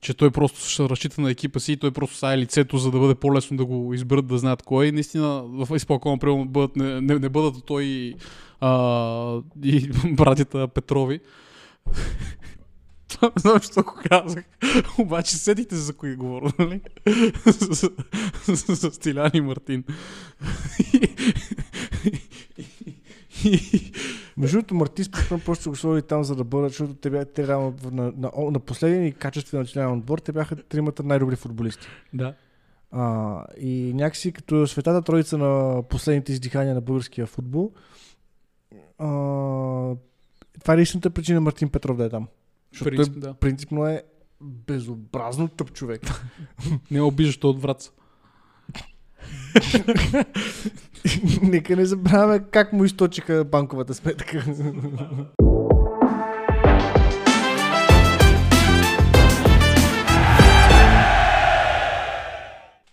че той просто ще разчита на екипа си и той просто са лицето, за да бъде по-лесно да го изберат, да знаят кой. И наистина в изпълкома, примерно, не, не, не бъдат той и, а, и братята Петрови. Не знам, що го казах. Обаче седите за кои говоря, нали? За, за, Мартин. Между другото, Мартин според просто го сложи там, за да бъдат, защото те, бяха, те реално на, на, на, последния качествен национален отбор, те бяха тримата най-добри футболисти. да. А, и някакси като светата троица на последните издихания на българския футбол, а, това е единствената причина Мартин Петров да е там. Защото Принцип, той да. принципно е безобразно тъп човек. Не обиждащо от врат. Нека не забравяме как му източиха банковата сметка.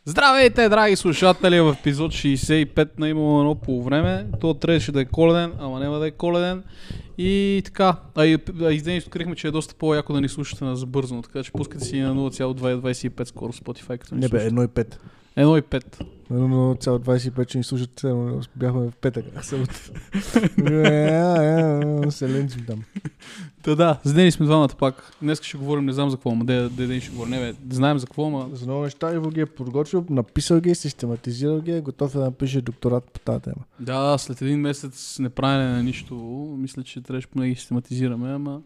Здравейте, драги слушатели, в епизод 65 на имало едно по време. То трябваше да е коледен, ама няма да е коледен. И така, а и, а и днес открихме, че е доста по-яко да ни слушате на забързано, така че пускате си на 0,225 скоро в Spotify, като ни Не бе, слушате. 1,5. 1,5. Но цял 25 че ни слушат, едно бяхме в петък. а събота. Е, е, е, Се ленчим там. Та да, с Дени сме двамата пак. Днес ще говорим, не знам за какво, ама де, де, де ще говорим. Не, бе, знаем за какво, ама За много неща Иво ги е подготвил, написал ги, систематизирал ги, е готов е да напише докторат по тази тема. Да, след един месец не на нищо, мисля, че трябваше поне ги систематизираме, ама...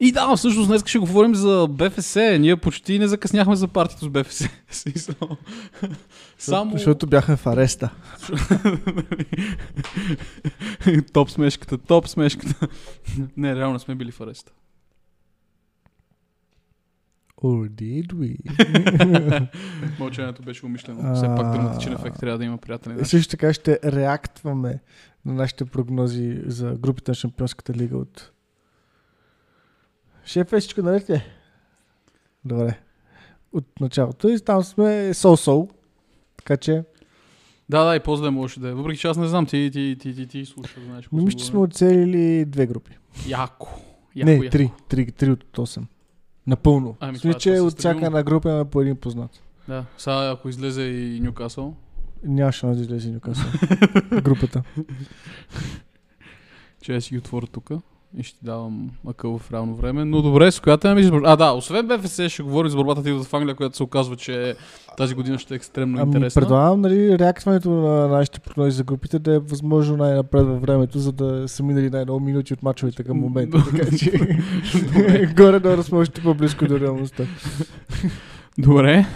И да, всъщност днес ще говорим за БФС. Ние почти не закъсняхме за партито с БФС. Само... Защото бяхме в ареста. топ смешката, топ смешката. не, реално сме били в ареста. Or did we? Мълчанието беше умишлено. Все пак драматичен ефект трябва да има приятели. И също така ще реактваме на нашите прогнози за групите на Шампионската лига от... Шеф е всичко наред ли? Добре. От началото. И там сме сол-сол. Така че, Да, да, и по-зле може да е. Въпреки че аз не знам, ти, ти, ти, ти, ти слушаш, знаеш. какво мисля, че сме оцелили две групи. Яко. Яко, Не, три. Три, три от 8. Напълно. Ами, това е Смисля, че от всяка една група имаме по един познат. Да, сега ако излезе и Нюкасъл. Няма шанс да излезе Нюкасъл. Групата. Че си ги отворя тук и ще давам акъл в реално време. Но добре, с която имаме избор. А, да, освен БФС ще говорим за борбата ти в Англия, която се оказва, че тази година ще е екстремно Ами, интересна. предлагам, нали, реактването на нашите прогнози за групите да е възможно най-напред във времето, за да са минали най-много минути от мачовете към момента. така че горе да сме още по-близко до реалността. Добре.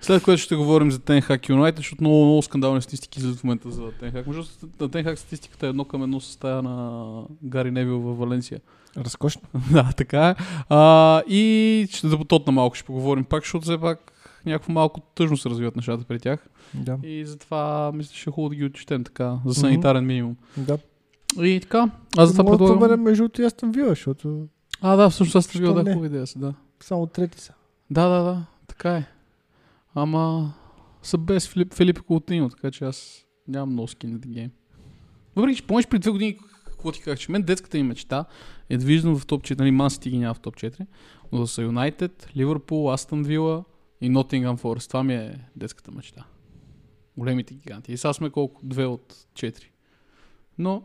След което ще говорим за Тенхак Юнайтед, защото много, много скандални статистики излизат в момента за Тенхак. Между на Тенхак статистиката е едно към едно с тая на Гари Невил във Валенсия. Разкошно. да, така е. А, и ще за Тотна малко ще поговорим пак, защото все пак някакво малко тъжно се развиват нещата при тях. Да. И затова мисля, че е хубаво да ги отчетем така, за санитарен минимум. да. И така, аз за това Мога да предлагам... между другото и Астон Вила, защото А, да, всъщност аз бил Защо да хубава идея си, да. само трети са. Да, да, да, така е. Ама са без Филип, Филип Култино, така че аз нямам много скин на гейм. Въпреки, че помниш преди две години какво ти казах, че мен детската ми мечта е да виждам в топ 4, нали Ман Сити ги няма в топ 4, но да са Юнайтед, Ливърпул, Астън Вила и Нотингъм Форест. Това ми е детската мечта. Големите гиганти. И сега сме колко? Две от четири. Но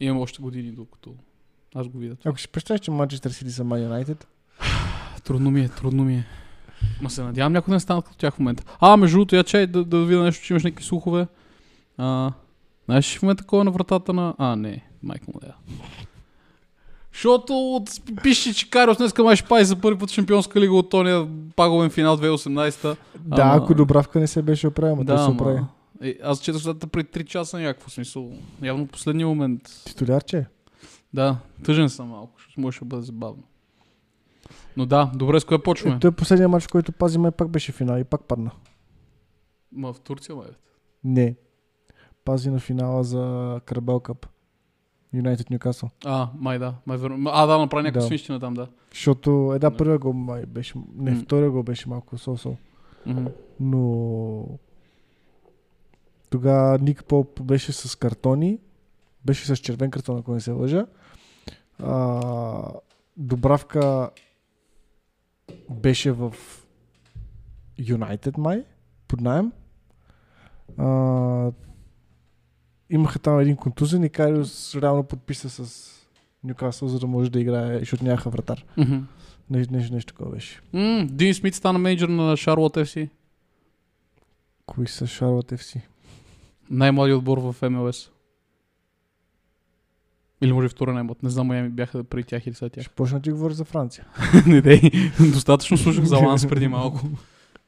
имам още години, докато аз го видя. Ако си представиш, че Манчестър Сити са Man United, Трудно ми е, трудно ми е. Ма се надявам някой да не станат като тях в момента. А, между другото, я чай да, да видя нещо, че имаш някакви слухове. А, знаеш ли в момента кой е на вратата на... А, не, майка му да. Защото от- пише, че Кариос днес май ще пази за първи път Шампионска лига от тония паговен финал 2018. да, Ама- ако Добравка не се беше оправил, да, той се оправи. ама... Е, аз четах следата преди 3 часа някакво смисъл. Явно последния момент. Титулярче е. Да, тъжен съм малко, защото може да бъде забавно. Но да, добре, с кое почваме? Е, той последния матч, който пази, май пак беше финал и пак падна. Ма в Турция, бе. Не. Пази на финала за Карабел Къп. Юнайтед Ньюкасъл. А, май да. Май верно. А, да, направи някаква Да. свинщина там, да. Защото една Да. първия гол май беше, не, втория гол беше малко. Мгм. Но тогава Ник Поп беше с картони, беше с червен картон, ако не се лъжа. А, Добравка беше в Юнайтед май, под найем. А, имаха там един контузен и Кариус реално подписа с Нюкасъл, за да може да играе, защото нямаха вратар. Мгм. Нещо, нещо, нещо такова беше. М, Дин Смит стана менеджер на Шарлот FC. Кои са Шарлот FC? Най-младият отбор в МЛС. Или може втора най-млад. Не знам, Майами бяха преди тях или след тях. Ще почна да ти говоря за Франция. не дей. Достатъчно слушах за Ланс преди малко.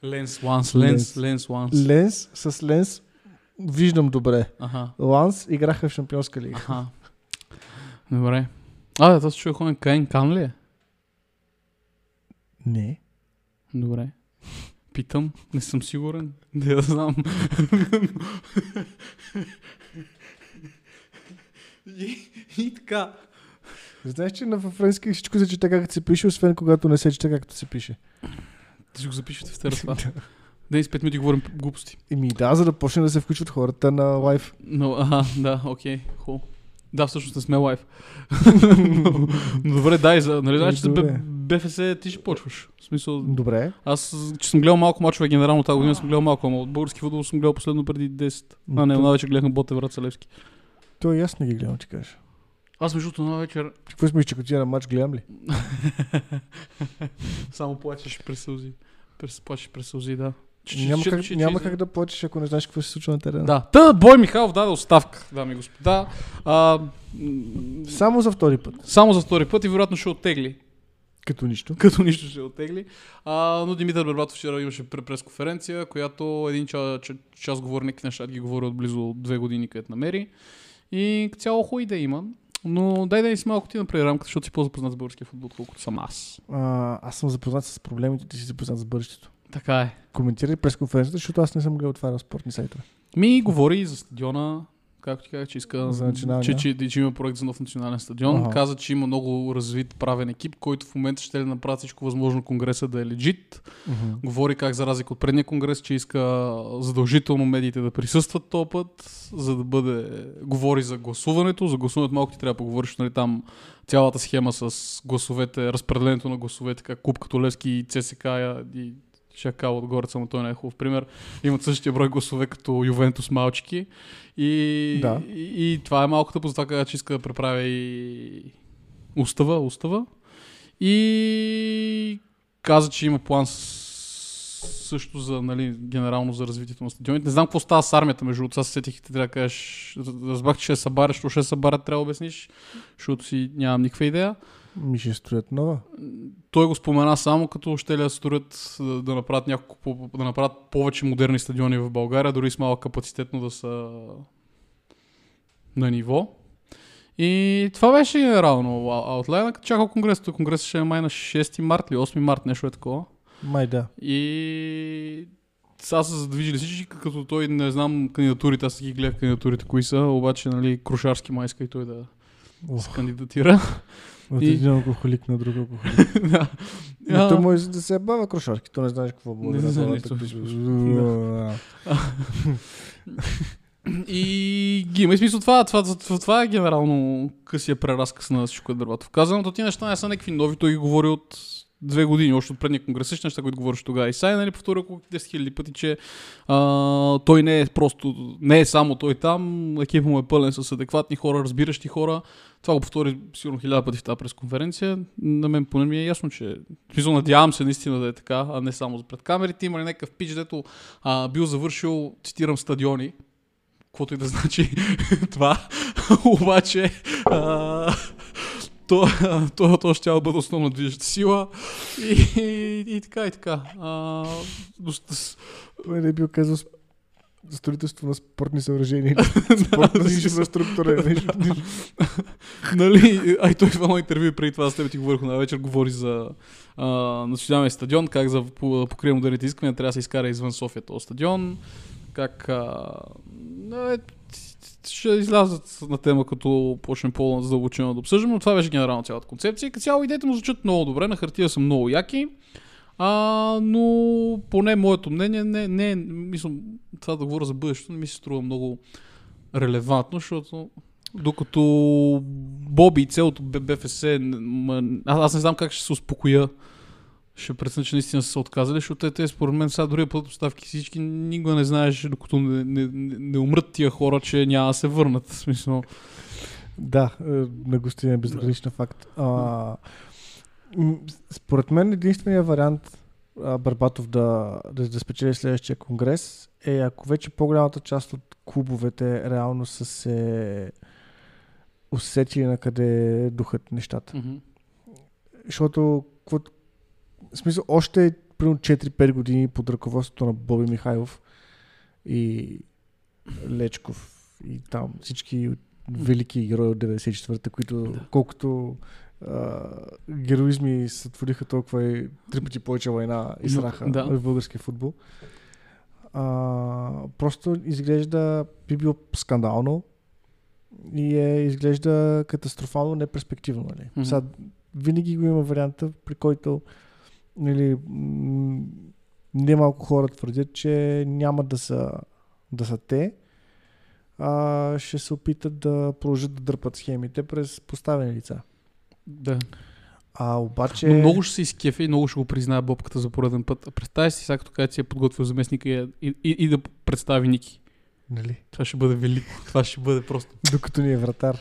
Ленс, Ланс, Ленс, Ленс, Ланс. Ленс, с Ленс виждам добре. Аха, Ланс играха в Шампионска лига. аха. Добре. А, да, това се чуя ходен Кайн Кан ли е? Не. Добре. Питам, не съм сигурен. Не да знам. и, и така. Знаеш, че на френски всичко се чете както се пише, освен когато не се чете както се пише. Да си го запишете в това. Днес 5 минути говорим глупости. Еми да, за да почне да се включват хората на лайф. Но, аха, да, окей, хубаво. Да, всъщност не сме лайв. но, но добре, дай, за, нали знаеш, че за БФС ти ще почваш. В смисъл, Добре. аз, че съм гледал малко мачове генерално тази година, съм гледал малко, ама от български футбол съм гледал последно преди 10. А, не, най-вече гледах на Ботев Врат Левски. То и аз не ги гледам, ти кажа. Аз между другото на вечер Какво си мислиш, че като на матч гледам ли? само плачеш през сълзи. През, плачеш през сълзи, да. Че- няма че- как, че- няма че- как да плачеш, ако не знаеш какво се случва на терена. Да. Та, Бой Михайлов даде оставка, дами и господа. А, Само за втори път. само за втори път и вероятно ще оттегли. Като нищо. като нищо ще оттегли. А, но Димитър Бербатов вчера имаше пре- пресконференция, която един час, час, час говори някакви неща, ги говори от близо две години, където намери. И цяло хубави да има. Но дай да ни си малко ти направи рамката, защото си по-запознат с българския футбол, колкото съм аз. А, аз съм запознат с проблемите, ти си запознат с бъдещето. Така е. Коментирай през конференцията, защото аз не съм гледал това на спортни сайтове. Ми говори за стадиона, както ти казах, че иска, начинание. че, че, че, има проект за нов национален стадион. Ага. Каза, че има много развит правен екип, който в момента ще направи всичко възможно конгреса да е легит. Говори как за разлика от предния конгрес, че иска задължително медиите да присъстват този път, за да бъде... Говори за гласуването. За гласуването малко ти трябва да поговориш, нали, там цялата схема с гласовете, разпределението на гласовете, как Куп като Левски и ЦСК и Шакал отгоре, само той не е хубав пример. Имат същия брой гласове като Ювентус малчики. И, Да. и, и това е затова каза, че иска да преправя и устава, устава. И каза, че има план с... също за, нали, генерално за развитието на стадионите. Не знам какво става с армията, между другото. Аз се сетих ти трябва да кажеш. Разбрах, че ще се събаря, що ще се събаря, трябва да обясниш, защото си нямам никаква идея. Ми ще строят нова. Той го спомена само като ще ли да строят да, направят няколко, да направят повече модерни стадиони в България, дори с малък капацитет, но да са на ниво. И това беше генерално аутлайна, чакал конгрес. Конгрес ще е май на 6 март или 8 март, нещо е такова. Май да. И сега са задвижили всички, като той не знам кандидатурите, аз ги гледах кандидатурите кои са, обаче нали, Крушарски май иска и той да се Ох, кандидатира. От И- един алкохолик на друг алкохолик. да. Но той може да се бава крошарки, то не знаеш какво Не бъде. знае Да, нищо. да. И ги има и смисъл това, това, това, това е генерално късия преразказ на всичко, което Дърбатов каза, но тези неща не са някакви нови, той ги говори от две години, още от предния конгрес, същите неща, които говориш тогава. И сега, нали, повторя около 10 000 пъти, че а, той не е просто, не е само той там, екипът му е пълен с адекватни хора, разбиращи хора. Това го повтори сигурно хиляда пъти в тази пресконференция. На мен поне ми е ясно, че... Смисъл, надявам се наистина да е така, а не само за пред камерите. Има ли някакъв пич, дето а, бил завършил, цитирам, стадиони, каквото и да значи това. Обаче, а, то, то, то ще бъде основна движеща сила. И, и, и така, и така. А, не е бил казал строителство на спортни съоръжения. Спортна инфраструктура. нещо. нали, а и той в едно интервю преди това с теб ти говорих на вечер, говори за националния стадион, как за по, покрие модерните искания трябва да се изкара извън София този стадион, как е, ще излязат на тема, като почнем по-задълбочено да обсъждаме, но това беше генерално цялата концепция. Като цяло идеите му звучат много добре, на хартия са много яки, а, но поне моето мнение, не, не, мисля, това да говоря за бъдещето, не ми се струва много релевантно, защото докато Боби и цялото Б- БФС, аз не знам как ще се успокоя ще преценят, че наистина са се отказали, защото те, според мен сега дори път оставки всички, никога не знаеш, докато не, не, не, не умрат тия хора, че няма да се върнат. В смисъл. Да, е, на гостина е безгранична факт. А, според мен единственият вариант а, Барбатов да, да, да спечели следващия конгрес е ако вече по-голямата част от клубовете реално са се усетили на къде духат нещата. Мгм. Защото в смисъл, още примерно 4-5 години под ръководството на Боби Михайлов и Лечков и там всички велики герои от 94-та, които Да. колкото а, героизми сътвориха толкова и три пъти повече война и Но, сраха да. в българския футбол. А, просто изглежда би било скандално и е, изглежда катастрофално неперспективно. Нали? Мгм. Сега, винаги го има варианта, при който нали, м- немалко хора твърдят, че няма да са, да са те, а ще се опитат да продължат да дърпат схемите през поставени лица. Да. А обаче... Но много ще се изкефи и много ще го признае Бобката за пореден път. А представи си, сега като си е подготвил заместника и, и, и, и да представи Ники. Нали? Това ще бъде велико. Това ще бъде просто. Докато ни е вратар.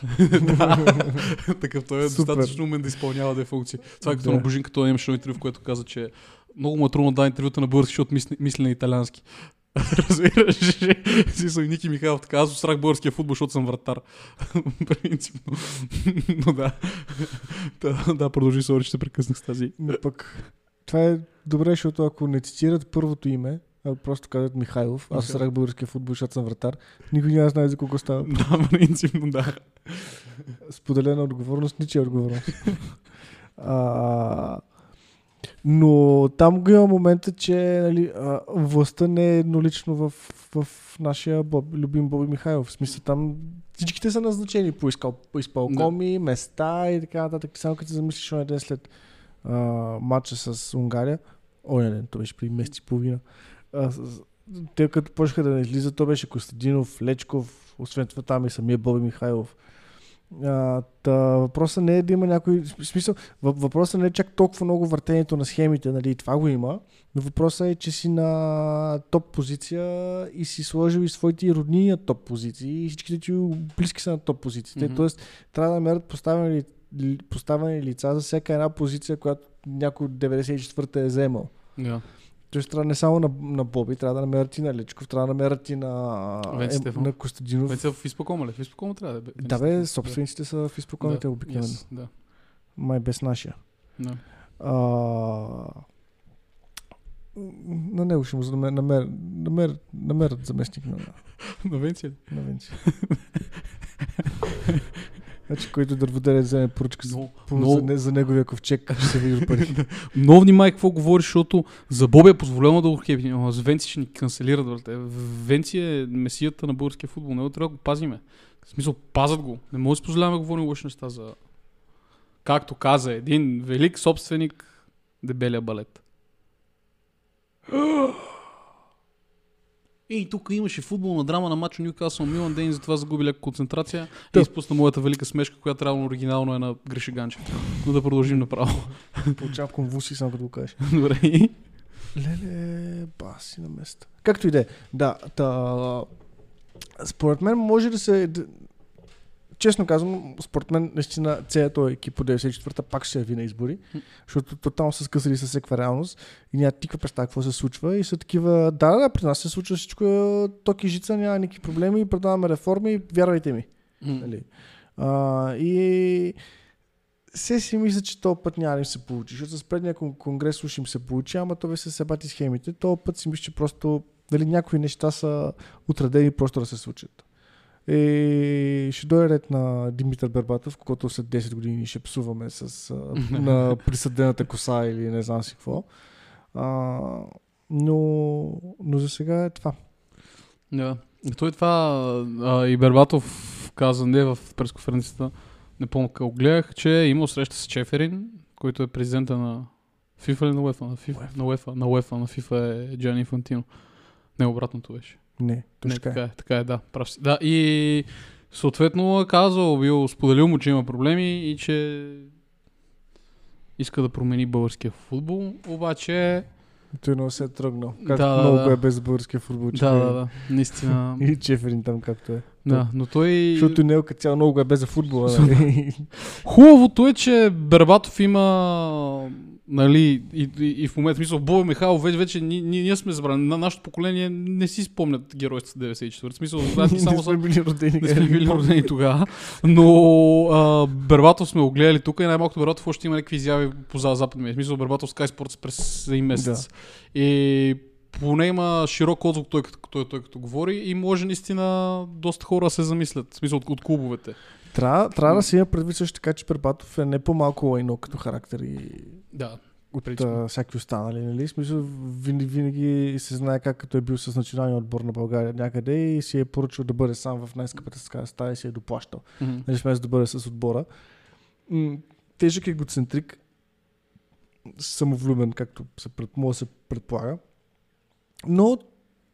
Такъв той е Супер. достатъчно умен да изпълнява две функции. Това е като Да. на Божинка, той имаше едно интервю, в което каза, че много му е трудно да интервюта на български, защото мисли, мисли на италиански. Разбираш, си Ники Михайлов така, аз усрах българския футбол, защото съм вратар. Принципно. Но да. да, да, продължи че те прекъснах с тази. Но пък това е добре, защото ако не цитират първото име, просто казват Михайлов, аз срах българския футбол, защото съм вратар, никой няма да знае за колко става. Да, принципно, да. Споделена отговорност, ничия отговорност. а, но там го има момента, че нали, а, властта не е еднолично в, в нашия Боб, любим Боби Михайлов. В смисъл там всичките са назначени по, изпълкоми, места и така нататък. Само като се замислиш ден след а, матча с Унгария, оня ден, то беше при месец и половина, а, с- те като почнаха да не излизат, то беше Костадинов, Лечков, освен това там и самия Боби Михайлов. А, та, въпросът не е да има някой... Смисъл, въ- въпросът не е чак толкова много въртението на схемите, нали, и това го има, но въпросът е, че си на топ позиция и си сложил и своите роднини на топ позиции и всичките ти близки са на топ позициите. Мгм. Тоест, трябва да намерят поставени, поставени лица за всяка една позиция, която някой от 94-та е вземал. Да. Тоест трябва не само на, на Боби, трябва да намерят и на Лечков, трябва да намерят и на, Венци е, на Костадинов. Вече в изпокома ли? В изпокома трябва да е. Да бе, собствениците са в изпоконите Да, обикновено. yes, да. Май без нашия. Да. А... На него ще му намер, намер, намер, намерят заместник на, На Венция ли? на Венци. значи, който дърводелец вземе поръчка за, много- за, не, за неговия ковчег, ще се види пари. Много внимай какво говориш, защото за Боби е позволено да го хепи, но за Венци ще ни канцелират. Брате. Венци е месията на българския футбол, него трябва да го пазиме. В смисъл, пазат го. Не може да си позволяваме да говорим лоши неща за... Както каза един велик собственик, дебелия балет. И тук имаше футболна драма на матча Ньюкасъл Милан Ден, затова загуби леко концентрация Да. и изпусна моята велика смешка, която реално оригинално е на Гриши Ганчев. Но да продължим направо. Получавам конвулсии, само като го кажеш. Добре. Леле, баси на место. Както и да е. Да, та, според мен може да се... Честно казвам, според мен наистина целият този екип по 94-та пак ще яви на избори, защото тотално са скъсали с всякаква реалност и няма никаква представа какво се случва и са такива, да, да, при нас се случва всичко е, токи жица, няма никакви проблеми, предаваме реформи, вярвайте ми. Нали? А, и се си мисля, че този път няма да им се получи, защото с предния кон- конгрес уж им се получи, ама то се себати схемите. Този път си мисля, че просто дали някои неща са отредени просто да се случат. И ще дойде ред на Димитър Бербатов, когато след 10 години ще псуваме с, а, на присъдената коса или не знам си какво. А, но, но за сега е това. Да. Той това а, и Бербатов каза не в пресконференцията, не помня какво гледах, че е имал среща с Чеферин, който е президента на FIFA или на UEFA? На FIFA, на UEFA, на UEFA, на FIFA е Джани Инфантино. Не, обратното беше. Не, Не, точно така така е. е, така е, да, прав си. Да, и съответно е казал, бил, споделил му, че има проблеми и че иска да промени българския футбол, обаче... Той много се е тръгнал. Както да, много да. е без българския футбол. Да, да, да, наистина. И Чеферин там както е. да, но той... Защото Нел като цяло много го е без за футбола. Нали? Хубавото е, че Бербатов има нали, и, и, и в момента, мисъл, Бобе Михайлов вече, вече ние, ние, сме забрани. На нашето поколение не си спомнят геройството 94. В смисъл, знаят само не сме били родени. не сме били родени тогава. Но а, Бербатов сме го гледали тук и най-малкото Бербатов още има някакви изяви по за- западния. В смисъл Бербатов Sky Sports през един месец. И поне има широк отзвук той, като, той, той като говори и може наистина доста хора да се замислят. В смисъл от, от клубовете. Трябва, трябва да се има предвид също така, че Пербатов е не по-малко лайно като характер и Да. от Принципно. а, всяки останали. Нали? Смисъл, винаги, винаги се знае как като е бил с националния отбор на България някъде и си е поръчал да бъде сам в най-скъпата стая и си е доплащал. Мгм. Нали, вместо да бъде с отбора. Тежък егоцентрик, самовлюбен, както се пред, може да се предполага. Но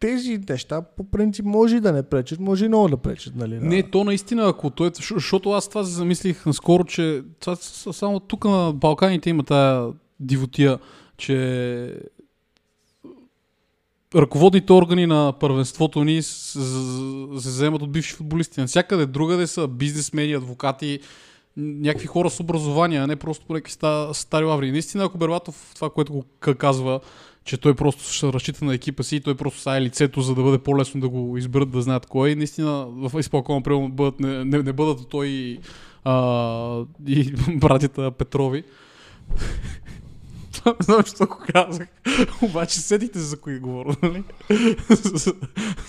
тези неща по принцип може и да не пречат, може и много да пречат. Нали, на- Не, то наистина, ако той, защо- защото аз това се замислих наскоро, че това, само тук на Балканите има тая дивотия, че ръководните органи на първенството ни се вземат от бивши футболисти. Навсякъде другаде са бизнесмени, адвокати, някакви хора с образование, а не просто по някакви ста- стари лаври. Наистина, ако Бербатов това, което го казва, че той просто ще разчита на екипа си и той просто са е лицето, за да бъде по-лесно да го изберат, да знаят кой. наистина в изпълкома, примерно, бъдат, не, не, не бъдат той и, а, и братята Петрови. Не знам, що го казах. Обаче седите за кои говоря, нали?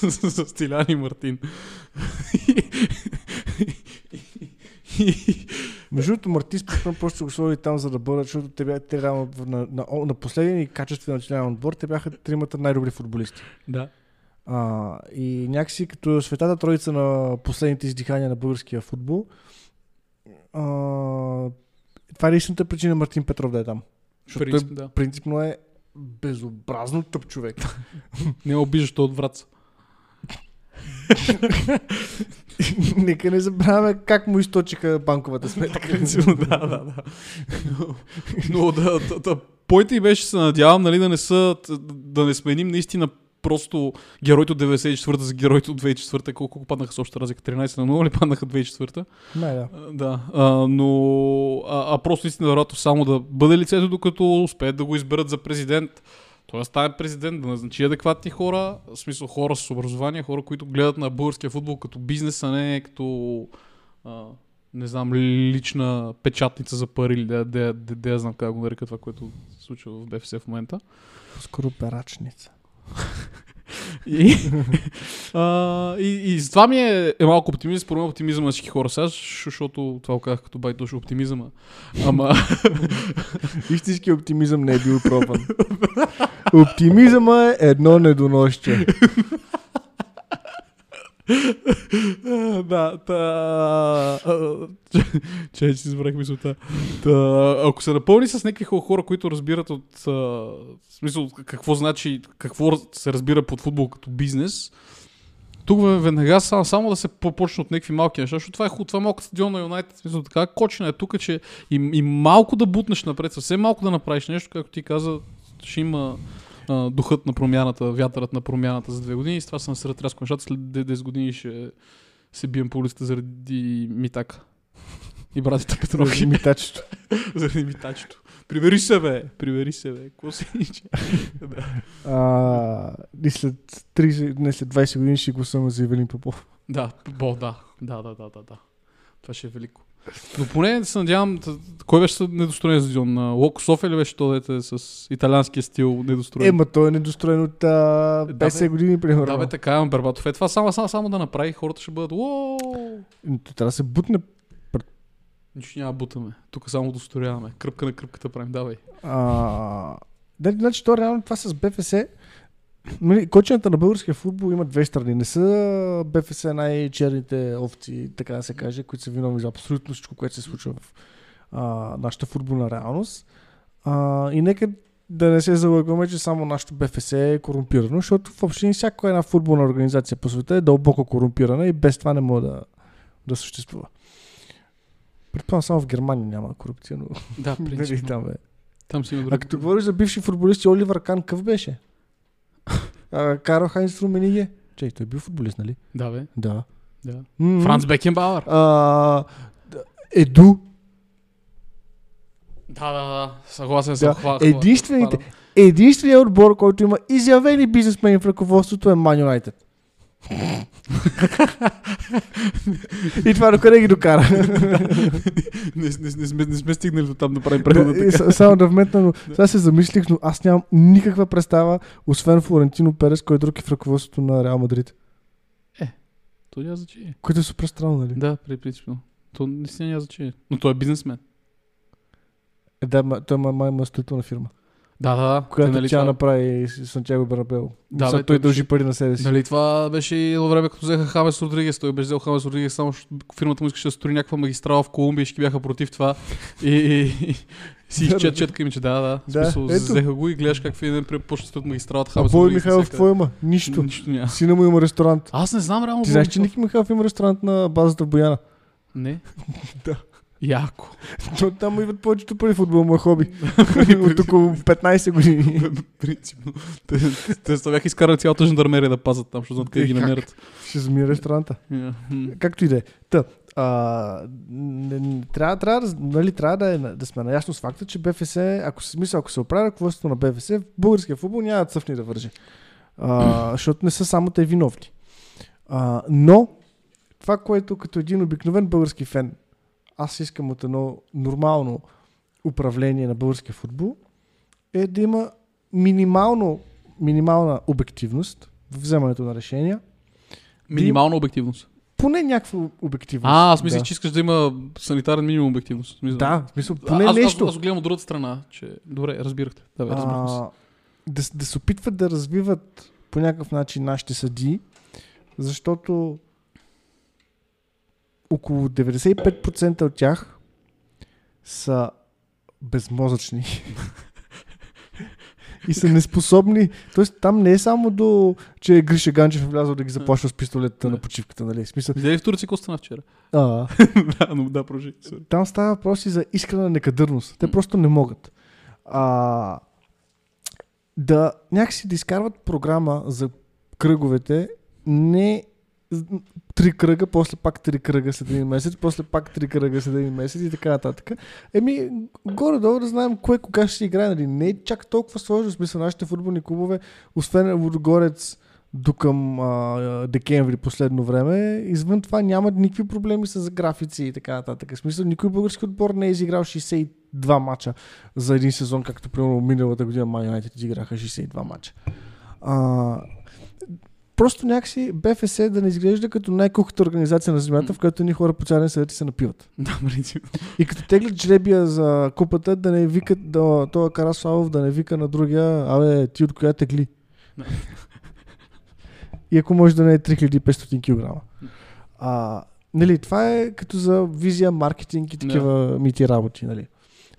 За- Стилян и Мартин. Между другото, Мартин според просто го сложи там, за да бъдат, защото те, бяха, те реално на, на, на, последния и качествен национален отбор, те бяха тримата най-добри футболисти. Да. А, и някакси като светата троица на последните издихания на българския футбол, а, това е единствената причина Мартин Петров да е там. Защото Принцип, той да. принципно е безобразно тъп човек. Не обиждаш от врат. Нека не забравяме как му източиха банковата сметка. Да, да, да. Но, да, да, да, поинта и беше, се надявам, нали, да не са, да не сменим наистина просто героите от 94-та за героите от 2004-та. Колко, колко паднаха с обща разлика? 13 на 0 ли паднаха 2004-та? Не, да. Да, а, но а, а просто наистина вероятно само да бъде лицето, докато успеят да го изберат за президент. Той стане президент, да назначи адекватни хора, в смисъл хора с образование, хора, които гледат на българския футбол като бизнес, а не като а, не знам, лична печатница за пари или да, да, да, да, знам как го нарека това, което се случва в БФС в момента. Скоро перачница. И, а, и, и затова ми е, е малко оптимизъм, според мен оптимизъм на всички хора сега, защото това го казах като бай точно оптимизъма. Ама, Истински оптимизъм не е бил пробван. Оптимизъма е едно недоносче. Да, та... Че, си избрах мисълта. Та, ако се напълни с някакви хо- хора, които разбират от... В смисъл, какво значи, какво се разбира под футбол като бизнес, тук веднага само, само да се по- почне от някакви малки неща, защото това е хубаво, това е малко стадион на Юнайтед, смисъл така, кочина е тук, че и, и малко да бутнеш напред, съвсем малко да направиш нещо, както ти каза, ще има а, духът на промяната, вятърът на промяната за две години и с това се насред рязко нещата, след 10 години ще се бием по улицата заради Митака. И братята Петровки. Митачето. заради Митачето. Прибери се, бе! Прибери се, бе! Какво се ниче? да. А, и след 30, не след 20 години ще гласуваме за Ивелин Попов. Да, бо, да. Да, да, да, да, да. Това ще е велико. Но поне се надявам, кой беше недостроен стадион? На Локо София ли беше то, дете е с италианския стил недостроен? Е, ма той е недостроен от а, Да, 50 бе. години, примерно. да, бе, така е, Бербатов. Е, това само, само, само да направи, хората ще бъдат, уоу! Ами, трябва да се бутне. Нищо няма да бутаме. Тук само удостоверяваме. Кръпка на кръпката правим. Давай. А, да, значи то реално това с БФС. Нали, Кочената на българския футбол има две страни. Не са БФС най-черните овци, така да се каже, които са виновни за абсолютно всичко, което се случва в а, нашата футболна реалност. А, и нека да не се залъгваме, че само нашето БФС е корумпирано, защото въобще всяка една футболна организация по света е дълбоко корумпирана и без това не може да, да съществува. Предполагам, само в Германия няма корупция, но Да, нали, принципно. там е. Там си има А друг. като говориш за бивши футболисти, Оливър Кан къв беше? А, Карл Хайнц Румениге. Чей, той е бил футболист, нали? Да, бе. Да. Да. Франц. А, д- Еду. Да, да, да. Съгласен съм. Да. Хва, Единствените-. Единственият отбор, който има изявени бизнесмени в ръководството е Man United. И това докъде ги докара. не, не, не, сме, не сме стигнали до там да правим прехода Да, и така. Само да вметна, но сега се замислих, но аз нямам никаква представа, освен Флорентино Перес, кой друг е в ръководството на Реал Мадрид. То няма значение. Което е супер странно, нали? Да, при принципно. То наистина няма значение. Но той е бизнесмен. Е, да, той ма- май има строителна фирма, Да, да, да. която Те, нали, тя това- направи Сантьяго Бернабел. Да, Да, бе, той дължи пари на себе си. Нали това беше и едно време, като взеха Хамес Родригес. Той беше взел Хамес Родригес, само фирмата му искаше да строи някаква магистрала в Колумбия и ще бяха против това. И, и, и си изчет четка им, че да, да. Да, Смисъл, ето. взеха го и гледаш как в един ден почва да строят магистралата Хамес Бой. Михайлов, какво има? Нищо. Нищо няма. Сина му има ресторант. Аз не знам реално. Ти знаеш, че. Ники Михайлов има ресторант на базата в Бояна. Не. Да. Яко. То там идват повечето пари футбол, му е хоби. От около 15 години. Принципно. Те, те са бяха изкарали цялата жандармерия да пазят там, защото знаят къде Е, ги намерят. Ще. Yeah. М. Както и да е. Та, а, не, не, трябва, трябва, нали, трябва да, е, да сме наясно с факта, че БФС, ако се смисъл, ако се оправя ръководството на БФС, в българския футбол няма да цъфни да вържи. А, защото не са само те виновни. А, но, това, което като един обикновен български фен, аз искам от едно нормално управление на българския футбол, е да има минимално, минимална обективност в вземането на решения, Минимална обективност. поне някаква обективност. А, аз мислих, да. че искаш да има санитарен минимум обективност. Смисъл. Да, в смисъл, поне аз, нещо. Аз, аз, го гледам от другата страна, че... Добре, разбирахте. Да, бе, разбрахме се. да, да се опитват да развиват по някакъв начин нашите съдии, защото около 95% от тях са безмозъчни. и са неспособни. Тоест там не е само до, че Гриша Ганчев е влязъл да ги заплашва с пистолета на почивката, нали? Смисъл, Видя ли в Турция какво стана вчера? а, да, но да. Sorry. там става въпрос и за искрена некадърност. Те просто не могат. А, да някакси да изкарват програма за кръговете, не три кръга, после пак три кръга след един месец, после пак три кръга след един месец и така нататък. Еми, горе-долу да знаем кое кога ще играе. Нали? Не е чак толкова сложно. Смисъл, нашите футболни клубове, освен Водогорец до към декември последно време, извън това няма никакви проблеми с графици и така нататък. В смисъл, никой български отбор не е изиграл 62 мача за един сезон, както примерно миналата година Man United изиграха 62 мача. А, просто някакси БФС да не изглежда като най-кухата организация на земята, в която ни хора по цялен съвет се напиват. Да, принципно. И като теглят жребия за купата, да не викат, да, този Караславов да не вика на другия, абе, ти от коя тегли? И ако може да не е 3500 кг. А, нали, това е като за визия, маркетинг и такива мити работи. Нали.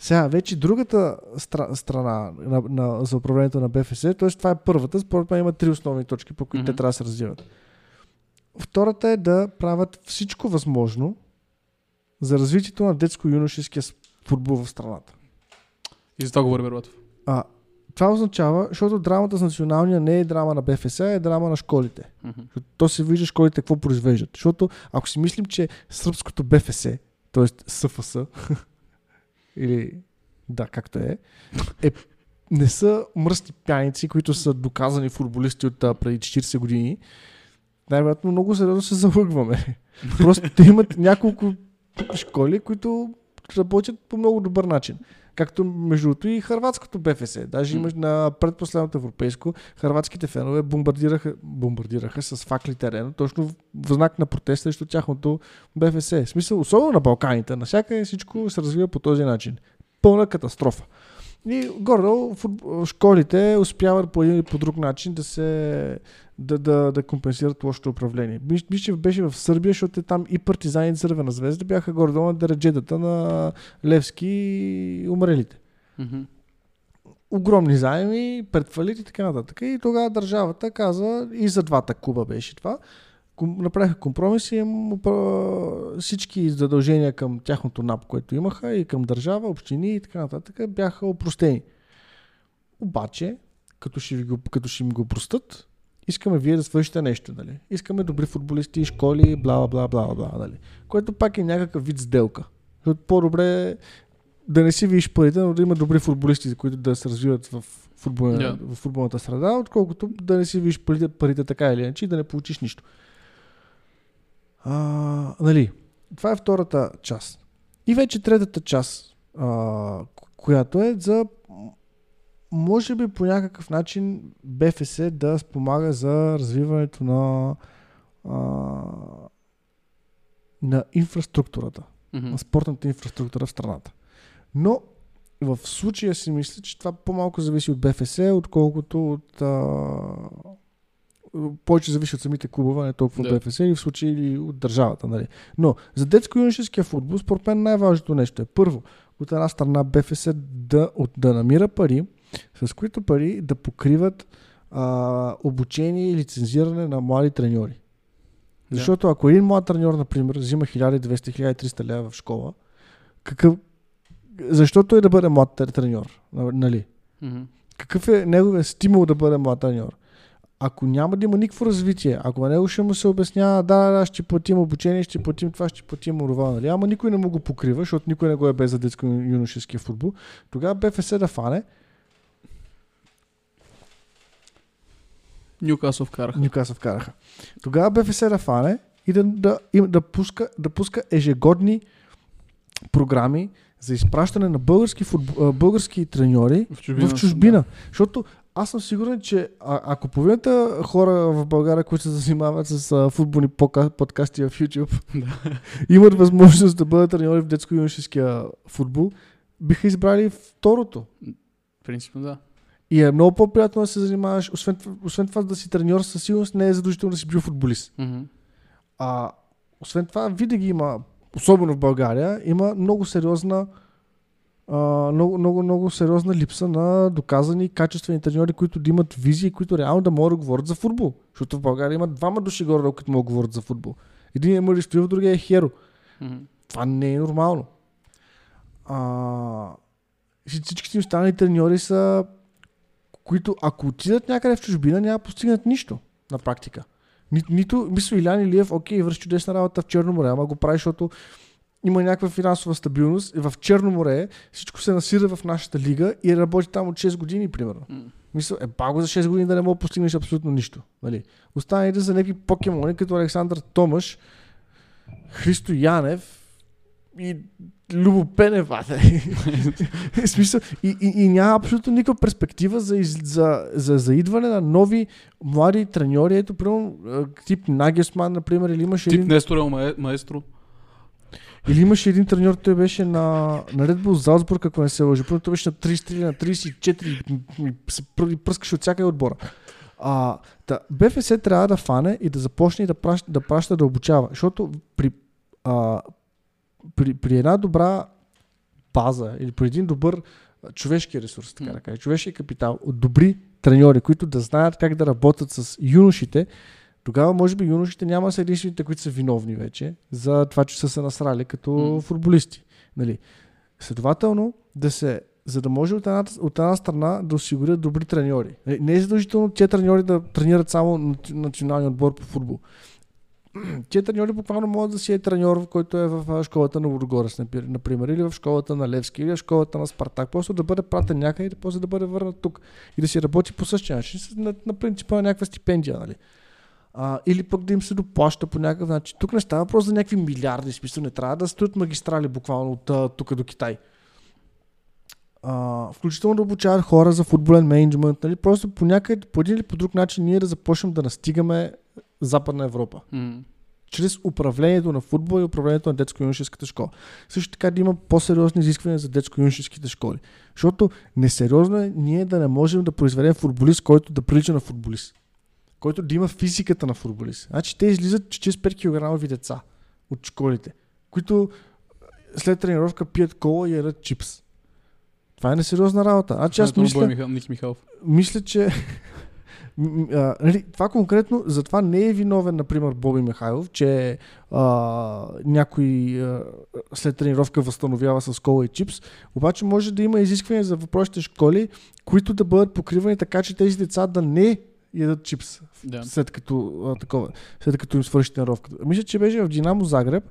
Сега, вече другата стра, страна на, на, за управлението на БФС, т.е. това е първата, според мен има три основни точки, по които Мгм. те трябва да се развиват. Втората е да правят всичко възможно за развитието на детско-юношеския футбол в страната. И за това говори Бербатов. А, това означава, защото драмата с националния не е драма на БФС, а е драма на школите. Защото То се вижда школите какво произвеждат. Защото ако си мислим, че сръбското БФС, т.е. СФС, или да, както е, е не са мръсни пяници, които са доказани футболисти от преди 40 години, най-вероятно много сериозно се залъгваме. Просто те имат няколко школи, които работят по много добър начин. Както между другото и хърватското БФС. Даже имаш на предпоследното европейско, хърватските фенове бомбардираха, бомбардираха с факли терена, точно в знак на протест срещу тяхното БФС. В смисъл, особено на Балканите, навсякъде всичко се развива по този начин. Пълна катастрофа. И горе школите успяват по един или по друг начин да се да, да, да компенсират лошото управление. Мисля, беше в Сърбия, защото е там и партизани и Цървена звезда бяха горе-долу на дереджетата на Левски и умрелите. Огромни заеми, предфалит и така нататък. И тогава държавата каза, и за двата клуба беше това, направиха компромиси и им всички задължения към тяхното НАП, което имаха и към държава, общини и така нататък бяха опростени. Обаче, като ще, ви го, като ще им го простат, искаме вие да свършите нещо, нали? Искаме добри футболисти, школи, бла, бла, бла, бла, нали? Което пак е някакъв вид сделка. Защото по-добре да не си виж парите, но да има добри футболисти, които да се развиват в, футбол, Yeah. в футболната среда, отколкото да не си виж парите, парите така или иначе и да не получиш нищо. А, нали, това е втората част. И вече третата част, а, ко- която е за може би по някакъв начин БФС да спомага за развиването на а, на инфраструктурата, Мгм. на спортната инфраструктура в страната. Но в случая си мисля, че това по-малко зависи от БФС, отколкото от а, повече зависи от самите клубове, не толкова Да. от БФС или в случай или от държавата. Нали. Но за детско-юношеския футбол, според мен най-важното нещо е първо, от една страна БФС да, от, да намира пари, с които пари да покриват а, обучение и лицензиране на млади треньори. Да. Защото ако един млад треньор, например, взима 1200-1300 лева в школа, какъв... защо той да бъде млад тр- треньор? на- Нали? Мгм. Какъв е неговият стимул да бъде млад треньор? Ако няма да има никакво развитие, ако на него ще му се обяснява, да, да, да, ще платим обучение, ще платим това, ще платим това, нали? ама никой не му го покрива, защото никой не го е без за детско-юношеския футбол, тогава БФС да фане, Нюкасъл вкараха. Нюкасъл вкараха. Тогава БФС да фане и да, да, и да, пуска, да пуска ежегодни програми за изпращане на български, футбол, български треньори В чужбина. в чужбина. Защото аз съм сигурен, че а, ако половината хора в България, които се занимават с а, футболни подкасти в YouTube, имат възможност да бъдат треньори в детско-юношеския футбол, биха избрали второто. Принципно да. И е много по-приятно да се занимаваш, освен, освен това да си треньор, със сигурност не е задължително да си бил футболист. Мгм. А, освен това, винаги има, особено в България, има много сериозна а, много, много, много сериозна липса на доказани качествени треньори, които да имат визии, които реално да могат да говорят за футбол. Защото в България има двама души горе, които могат да говорят за футбол. Един е Мари Стоилов, другия е Херо. Мгм. Това не е нормално. А, всичките им останали треньори са, които ако отидат някъде в чужбина, няма да постигнат нищо на практика. Ни, нито, мисля, Илян Илиев, окей, върши чудесна работа в Черно море, ама го прави, защото има някаква финансова стабилност. В Черно море всичко се насира в нашата лига и работи там от 6 години, примерно. М. Мисля, е паго за 6 години да не мога да постигнеш абсолютно нищо. Нали? Останалите за някакви покемони, като Александър Томаш, Христо Янев и Любо Пенев, смисъл, и, и, и няма абсолютно никаква перспектива за, из, за, за, за идване на нови млади треньори. Ето, примерно, а, тип Нагесман, например, или имаше Тип един, Несторел мае- маестро. Или имаше един треньор, той беше на, на Red Bull Залцбург, ако не се лъжи. Първо той беше на 33, на 34 и, се пръскаше от всяка отбора. А, та, БФС трябва да фане и да започне и да праща да, праща, да обучава. Защото при, а, при, при една добра база или при един добър човешки ресурс, така да кажа, човешки капитал, от добри треньори, които да знаят как да работят с юношите, тогава може би юношите няма да са единствените, които са виновни вече за това, че са се насрали като М. футболисти. Нали? Следователно, да се, за да може от една, от една страна да осигурят добри треньори. Нали, Не е задължително тези треньори да тренират само наци- националния отбор по футбол. Тия треньори буквално могат да си е треньор, който е в школата на напир- например, или в школата на Левски, или в школата на Спартак. Просто да бъде пратен някъде и после да бъде върнат тук. И да си работи по същия начин, на, на принципа на някаква стипендия. Нали? А, или пък да им се доплаща по някакъв начин. Тук не става въпрос за някакви милиарди, смисъл не трябва да строят магистрали буквално от а, тук до Китай. А, включително да обучават хора за футболен менеджмент, нали? просто по някъде, по един или по друг начин ние да започнем да настигаме Западна Европа М. чрез управлението на футбол и управлението на детско-юношеската школа. Също така да има по-сериозни изисквания за детско-юношеските школи. Защото несериозно е ние да не можем да произведем футболист, който да прилича на футболист. Който да има физиката на футболист. Значи те излизат 45 кг деца от школите, които след тренировка пият кола и ядат чипс. Това е несериозна работа. Значи аз мисля, Миха- Михайлов. мисля, че а, нали, това конкретно, затова не е виновен, например, Боби Михайлов, че а, някой а, след тренировка възстановява с кола и чипс, обаче може да има изисквания за въпросите школи, които да бъдат покривани така, че тези деца да не ядат чипс Да. след като, а, такова, след като им свърши тренировката. Мисля, че беше в Динамо Загреб,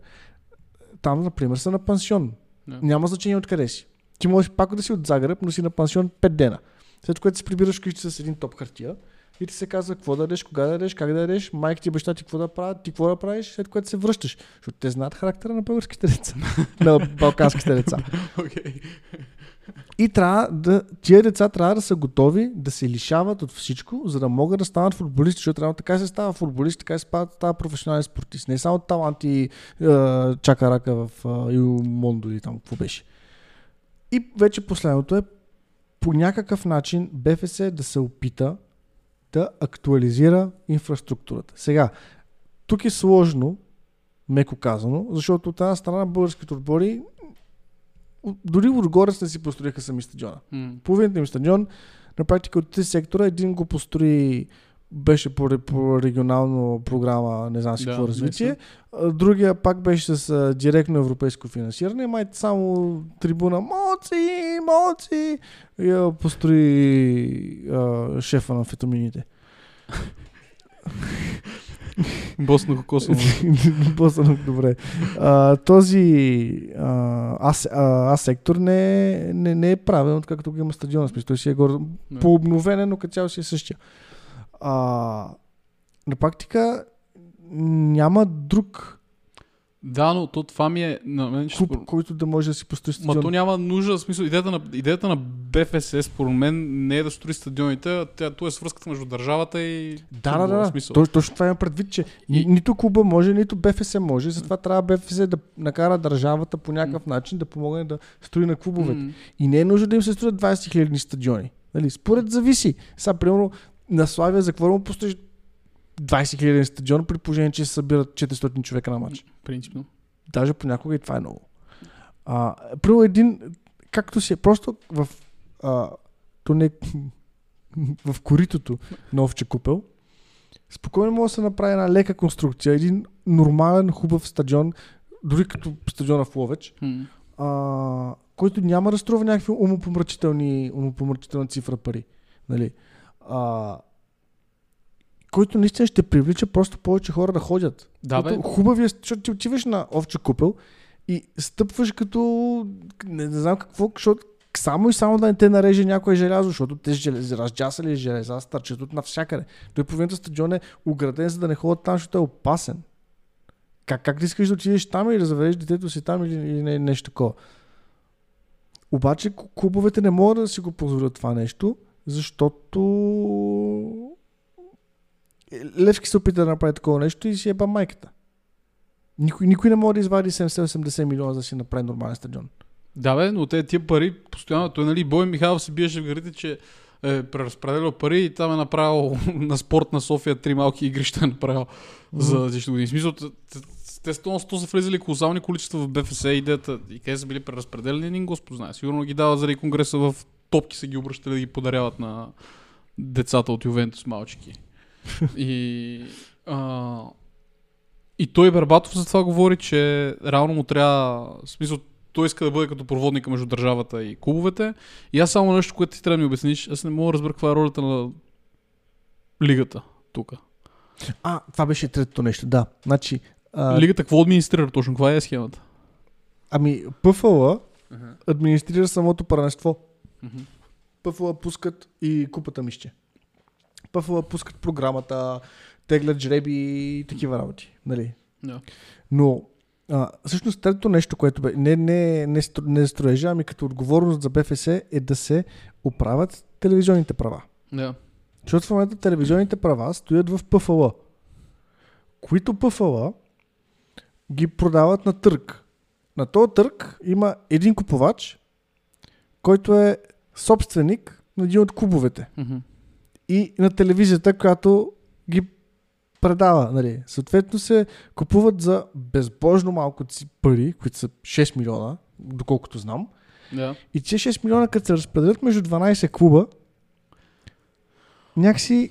там, например, са на пансион. Да. Няма значение откъде си. Ти можеш пак да си от Загреб, но си на пансион 5 дена. След което се прибираш вкъщи с един топ хартия и ти се казва какво да ядеш, кога да ядеш, как да ядеш, майка ти баща ти какво да правят, ти какво да правиш, след което се връщаш. Защото те знаят характера на българските деца, на балканските деца. Окей. И трябва да, тия деца трябва да са готови да се лишават от всичко, за да могат да станат футболисти, защото трябва така се става футболист, така се става, професионален спортист. Не само таланти е, чака рака в е, Мондо или там какво беше. И вече последното е по някакъв начин БФС да се опита да актуализира инфраструктурата. Сега, тук е сложно, меко казано, защото от една страна българските отбори от- дори отгоре не си построиха сами стадиона. М. Половината им стадион, на практика от три сектора, един го построи беше по, по регионално програма, не знам си Да, какво развитие. А, Другия пак беше с а, директно европейско финансиране. Май само трибуна Моци, Моци! А, построи а, шефа на фетамините. Босно Косово. Босно, добре. А, този а, а, а, сектор не, е- не, не е правилен, откакто го има стадион. в Смисъл, той си е горе, Да. по-обновен, но като цяло си е същия. А, на практика няма друг Да, но то това ми е... На мен, клуб, спор- който да може да си построи Ма стадион. то няма нужда, в смисъл, идеята на, идеята на БФС, според мен, не е да строи стадионите, а тя, то е свръзката между държавата и Да, да, да. смисъл. То, точно това имам предвид, че И- нито клуба може, нито БФС може. Затова трябва БФС да накара държавата по някакъв начин да помогне да строи на клубовете. М. И не е нужно да им се строят 20 хиляди стадиони. Нали? Според зависи. Сега, примерно, на Славия за какво му построиш 20 хиляди стадион, при положение, че се събират 400 човека на матч. Принципно. Даже понякога и това е много. А, примерно един, както си е, просто в, а, то не, в коритото на овче купел, спокойно може да се направи една лека конструкция, един нормален, хубав стадион, дори като стадиона в Ловеч, а, който няма да струва някакви умопомрачителни, умопомрачителна цифра пари. Нали? А, който наистина ще привлича просто повече хора да ходят. Да, бе. Защото Хубавия, защото ти отиваш на овче купел и стъпваш като не, не знам какво, защото само и само да не те нареже някое желязо, защото те желез, разджасали железа, стърчат от навсякъде. Той половината стадион е ограден, за да не ходят там, защото е опасен. Как, как искаш да отидеш там и да заведеш детето си там или, или не, нещо такова? Обаче клубовете не могат да си го позволят това нещо, защото Левски се опита да направи такова нещо и си еба майката. Никой, никой не може да извади 70-80 милиона за да си направи нормален стадион. Да, бе, но те тия пари постоянно. Той, нали, Бой Михайлов се биеше в гърдите, че е преразпределял пари и там е направил на спорт на София три малки игрища е направил за 10 години. В смисъл, те сто, сто са влезали колосални количества в БФС идеята и къде са били преразпределени, един Господ знае. Сигурно ги дават заради конгреса в топки са ги обръщали да ги подаряват на децата от Ювентус малчики. И, а, и той Бербатов за това говори, че реално му трябва, в смисъл, той иска да бъде като проводника между държавата и клубовете. И аз само нещо, което ти трябва да ми обясниш, аз не мога да разбера каква е ролята на лигата тук. А, това беше третото нещо, да. Значи, а, Лигата какво администрира точно? Каква е схемата? ами ПФЛ администрира самото първенство. ПФЛ пускат и купата мишче. ПФЛ пускат програмата, теглят жреби и такива работи. Нали? Да. Но а, всъщност третото нещо, което бе, не, не, не, не строежа, ами като отговорност за БФС е да се оправят телевизионните права. Да. Защото в момента телевизионните права стоят в ПФЛ, които ПФЛ ги продават на търг. На този търг има един купувач, който е собственик на един от клубовете Мгм. И на телевизията, която ги предава. Нали. Съответно се купуват за безбожно малко пари, които са 6 милиона, доколкото знам. Да. И тези 6 милиона, като се разпределят между 12 клуба, някакси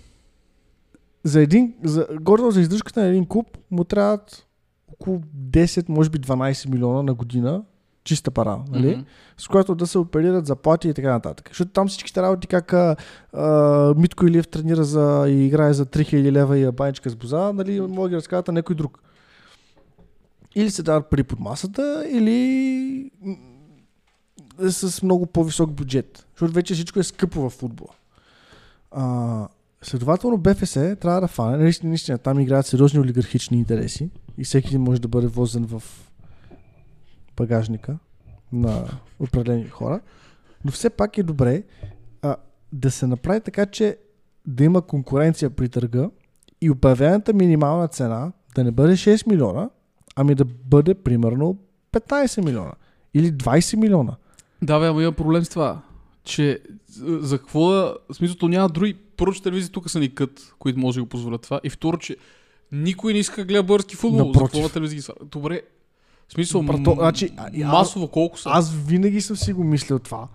за един, за, гордо за издръжката на един клуб му трябват около 10, може би 12 милиона на година чиста пара, нали? Мгм. с която да се оперират заплати и така нататък. Защото там всичките работи, как а, а, Митко Илиев тренира за, и играе за 3000 лева и е баничка с боза, нали, може да ги разказват на някой друг. Или се дават пари под масата, или е с много по-висок бюджет. Защото вече всичко е скъпо в футбола. А, следователно БФС трябва да фане, наистина, наистина там играят сериозни олигархични интереси и всеки може да бъде возен в багажника на определени хора. Но все пак е добре а, да се направи така, че да има конкуренция при търга и обявената минимална цена да не бъде 6 милиона, ами да бъде примерно 15 милиона или 20 милиона. Да, бе, ама има проблем с това. Че за за какво да... В смисъл, то няма други... Първо, че телевизии тук са ни кът, които може да го позволят това. И второ, че никой не иска да гледа български футбол. За Напротив. какво на телевизии са? Добре. В смисъл, Брато, м- значи, масово колко са? Аз винаги съм си го мислил това,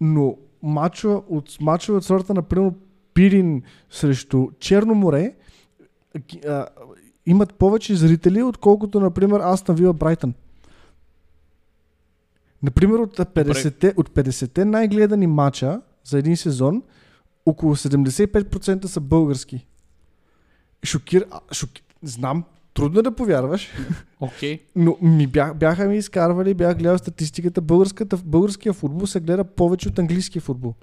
но мачове от, мачове от сорта, например, Пирин срещу Черно море а, имат повече зрители, отколкото, например, Астон Вила Брайтън. Например, от 50-те, от 50-те най-гледани мача за един сезон, около 75% са български. Шокир... а. Знам, трудно е да повярваш, Окей. но ми бях, бяха ми изкарвали, бях гледал статистиката, българската, българския футбол се гледа повече от английския футбол.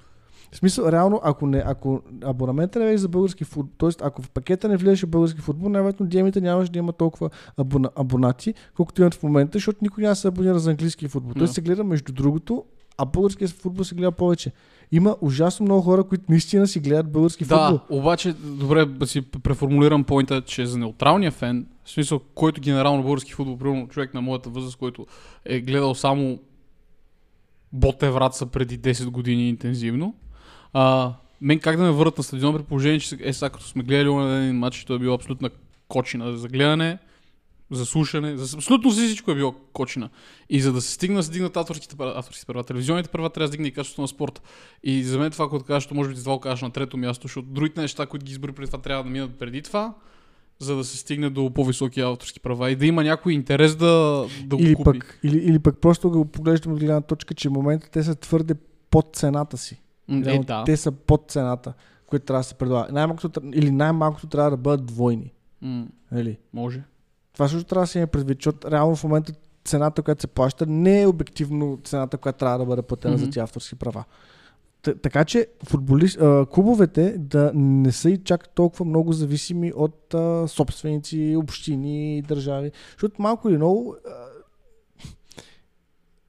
В смисъл, реално, ако, не, ако абонамента не беше за български футбол, т.е. ако в пакета не влезеше български футбол, най-вероятно диемите нямаше да има толкова абона, абонати, колкото имат в момента, защото никой няма се абонира за английски футбол. Той Да. се гледа между другото, а българския футбол се гледа повече. Има ужасно много хора, които наистина си гледат български Да, футбол. обаче, добре, да си преформулирам поинта, че за неутралния фен, в смисъл, който генерално български футбол, примерно човек на моята възраст, който е гледал само Боте Враца преди 10 години интензивно, а, мен как да ме върнат на стадион при положение, че е сега като сме гледали онен един матч, той е бил абсолютна кочина за гледане, за слушане, за абсолютно всичко е било кочина. И за да се стигна, да се дигнат авторските права, авторските права, телевизионните права, трябва да се дигне и качеството на спорта. И за мен това, което кажеш, може би това го кажеш на трето място, защото другите неща, които ги избори преди това, трябва да минат преди това, за да се стигне до по-високи авторски права и да има някой интерес да, да го Или купи. пък, или, или пък просто го поглеждам от гледна точка, че в момента те са твърде под цената си. Е, Реално да. Те са под цената, която трябва да се предлага. Най-малкото, или най-малкото трябва да бъдат двойни. М, Нали? може. Това също трябва да се има предвид, защото реално в момента цената, която се плаща, не е обективно цената, която трябва да бъде платена Мгм. за тези авторски права. Т- така че футболист, а, клубовете да не са и чак толкова много зависими от а, собственици, общини и държави. Защото малко или много а,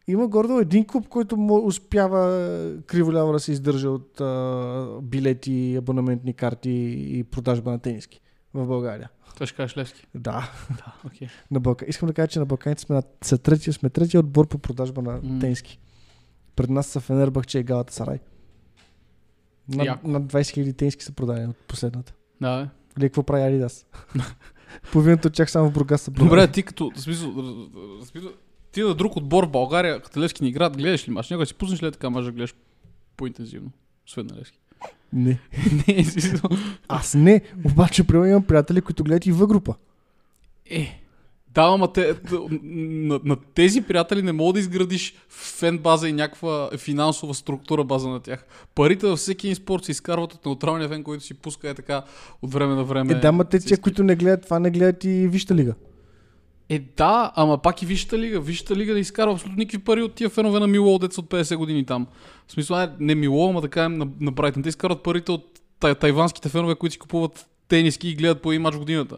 има гордо един клуб, който му успява криволяво да се издържа от а, билети, абонаментни карти и продажба на тениски в България. Това ще кажеш Левски. Да, Да, окей. на Балкан. Искам да кажа, че на Балканите сме, на, са третия, сме третия отбор по продажба на М. тениски. Пред нас са Фенербахче и Галата Сарай. Над, Яко. над 20 000 тениски са продадени от последната. Да, бе. Или какво прави Адидас? Половината от тях само в Бургас са продадени. Добре, ти като, смисъл, ти на друг отбор в България, като Левски ни играят, гледаш ли мач? Някога си пуснеш ли е така мач да гледаш по-интензивно? Освен на Левски. Не. Не, Аз не. Обаче, примерно имам приятели, които гледат и в група. Е, да, ама те, на, на, тези приятели не мога да изградиш фен база и някаква финансова структура база на тях. Парите във всеки един спорт се изкарват от неутралния фен, който си пуска е така от време на време. Е, да, ма те, които не гледат това, не гледат и Вижте лига. Е, да, ама пак и Висшата лига. Висшата лига не изкарва абсолютно никакви пари от тия фенове на Мило, деца от 50 години там. В смисъл, е, не Мило, ама да кажем на, на Брайтън. Те изкарват парите от тай, тайванските фенове, които си купуват тениски и гледат по един мач в годината.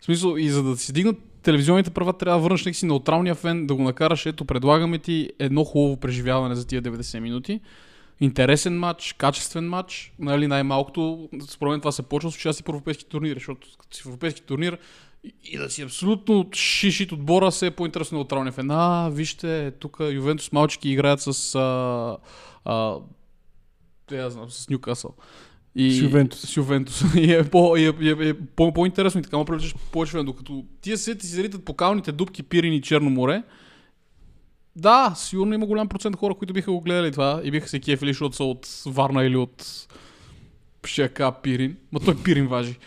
В смисъл, и за да си дигнат телевизионните права, трябва да върнеш си неутралния фен, да го накараш. Ето, предлагаме ти едно хубаво преживяване за тия 90 минути. Интересен матч, качествен матч, нали, най-малкото, според мен това се почва с участие в европейски турнири, защото като си в европейски турнир и, да си абсолютно шишит отбора, се е по-интересно неутралния фен. А, вижте, тук Ювентус малчики играят с а, а, я знам, с Ньюкасъл. И, С Ювентус. С Ювентус. и е, по, и е, и е, е по, по-интересно и така му привлечеш повече фен. Докато тия сети си заритат по калните дубки, Пирин и Черно море, да, сигурно има голям процент хора, които биха го гледали това и биха се кефили, защото са от Варна или от Шека Пирин. Ма той Пирин важи.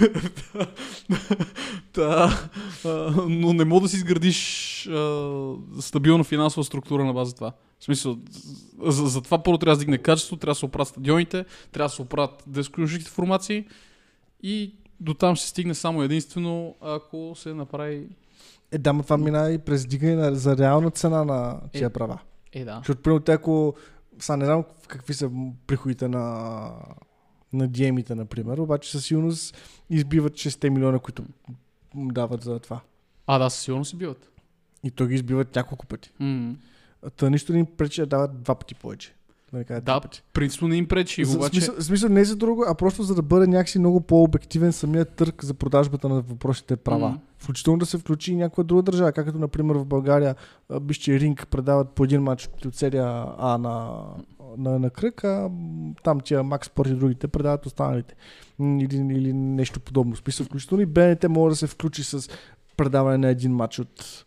да, а, но не мога да си изградиш а, стабилна финансова структура на база това. В смисъл, за, за това първо трябва да дигне качество, трябва да се оправят стадионите, трябва да се оправят десключителните формации и до там ще стигне само единствено, ако се направи... Е, да, но това мина и през дигане на, за реална цена на тия Е. права. Е, да. Защото, примерно, те ако... Сега не знам какви са приходите на, на DM-ите, например, обаче със сигурност избиват 6 милиона, които дават за това. А, да, със сигурно си биват. И то ги избиват няколко пъти. А Та нищо не им пречи да дават два пъти повече. Да, не кажа Да, пъти. принципно не им пречи, За, обаче... смисъл, смисъл не за друго, а просто за да бъде някакси много по-обективен самият търг за продажбата на въпросите права. М. Включително да се включи и някоя друга държава, както например в България Бишче Ринг предават по един матч от серия А на, на, на кръг, а там тия Макс Спорт и другите предават останалите. Или, или нещо подобно. Смисъл, включително и БНТ може да се включи с предаване на един матч от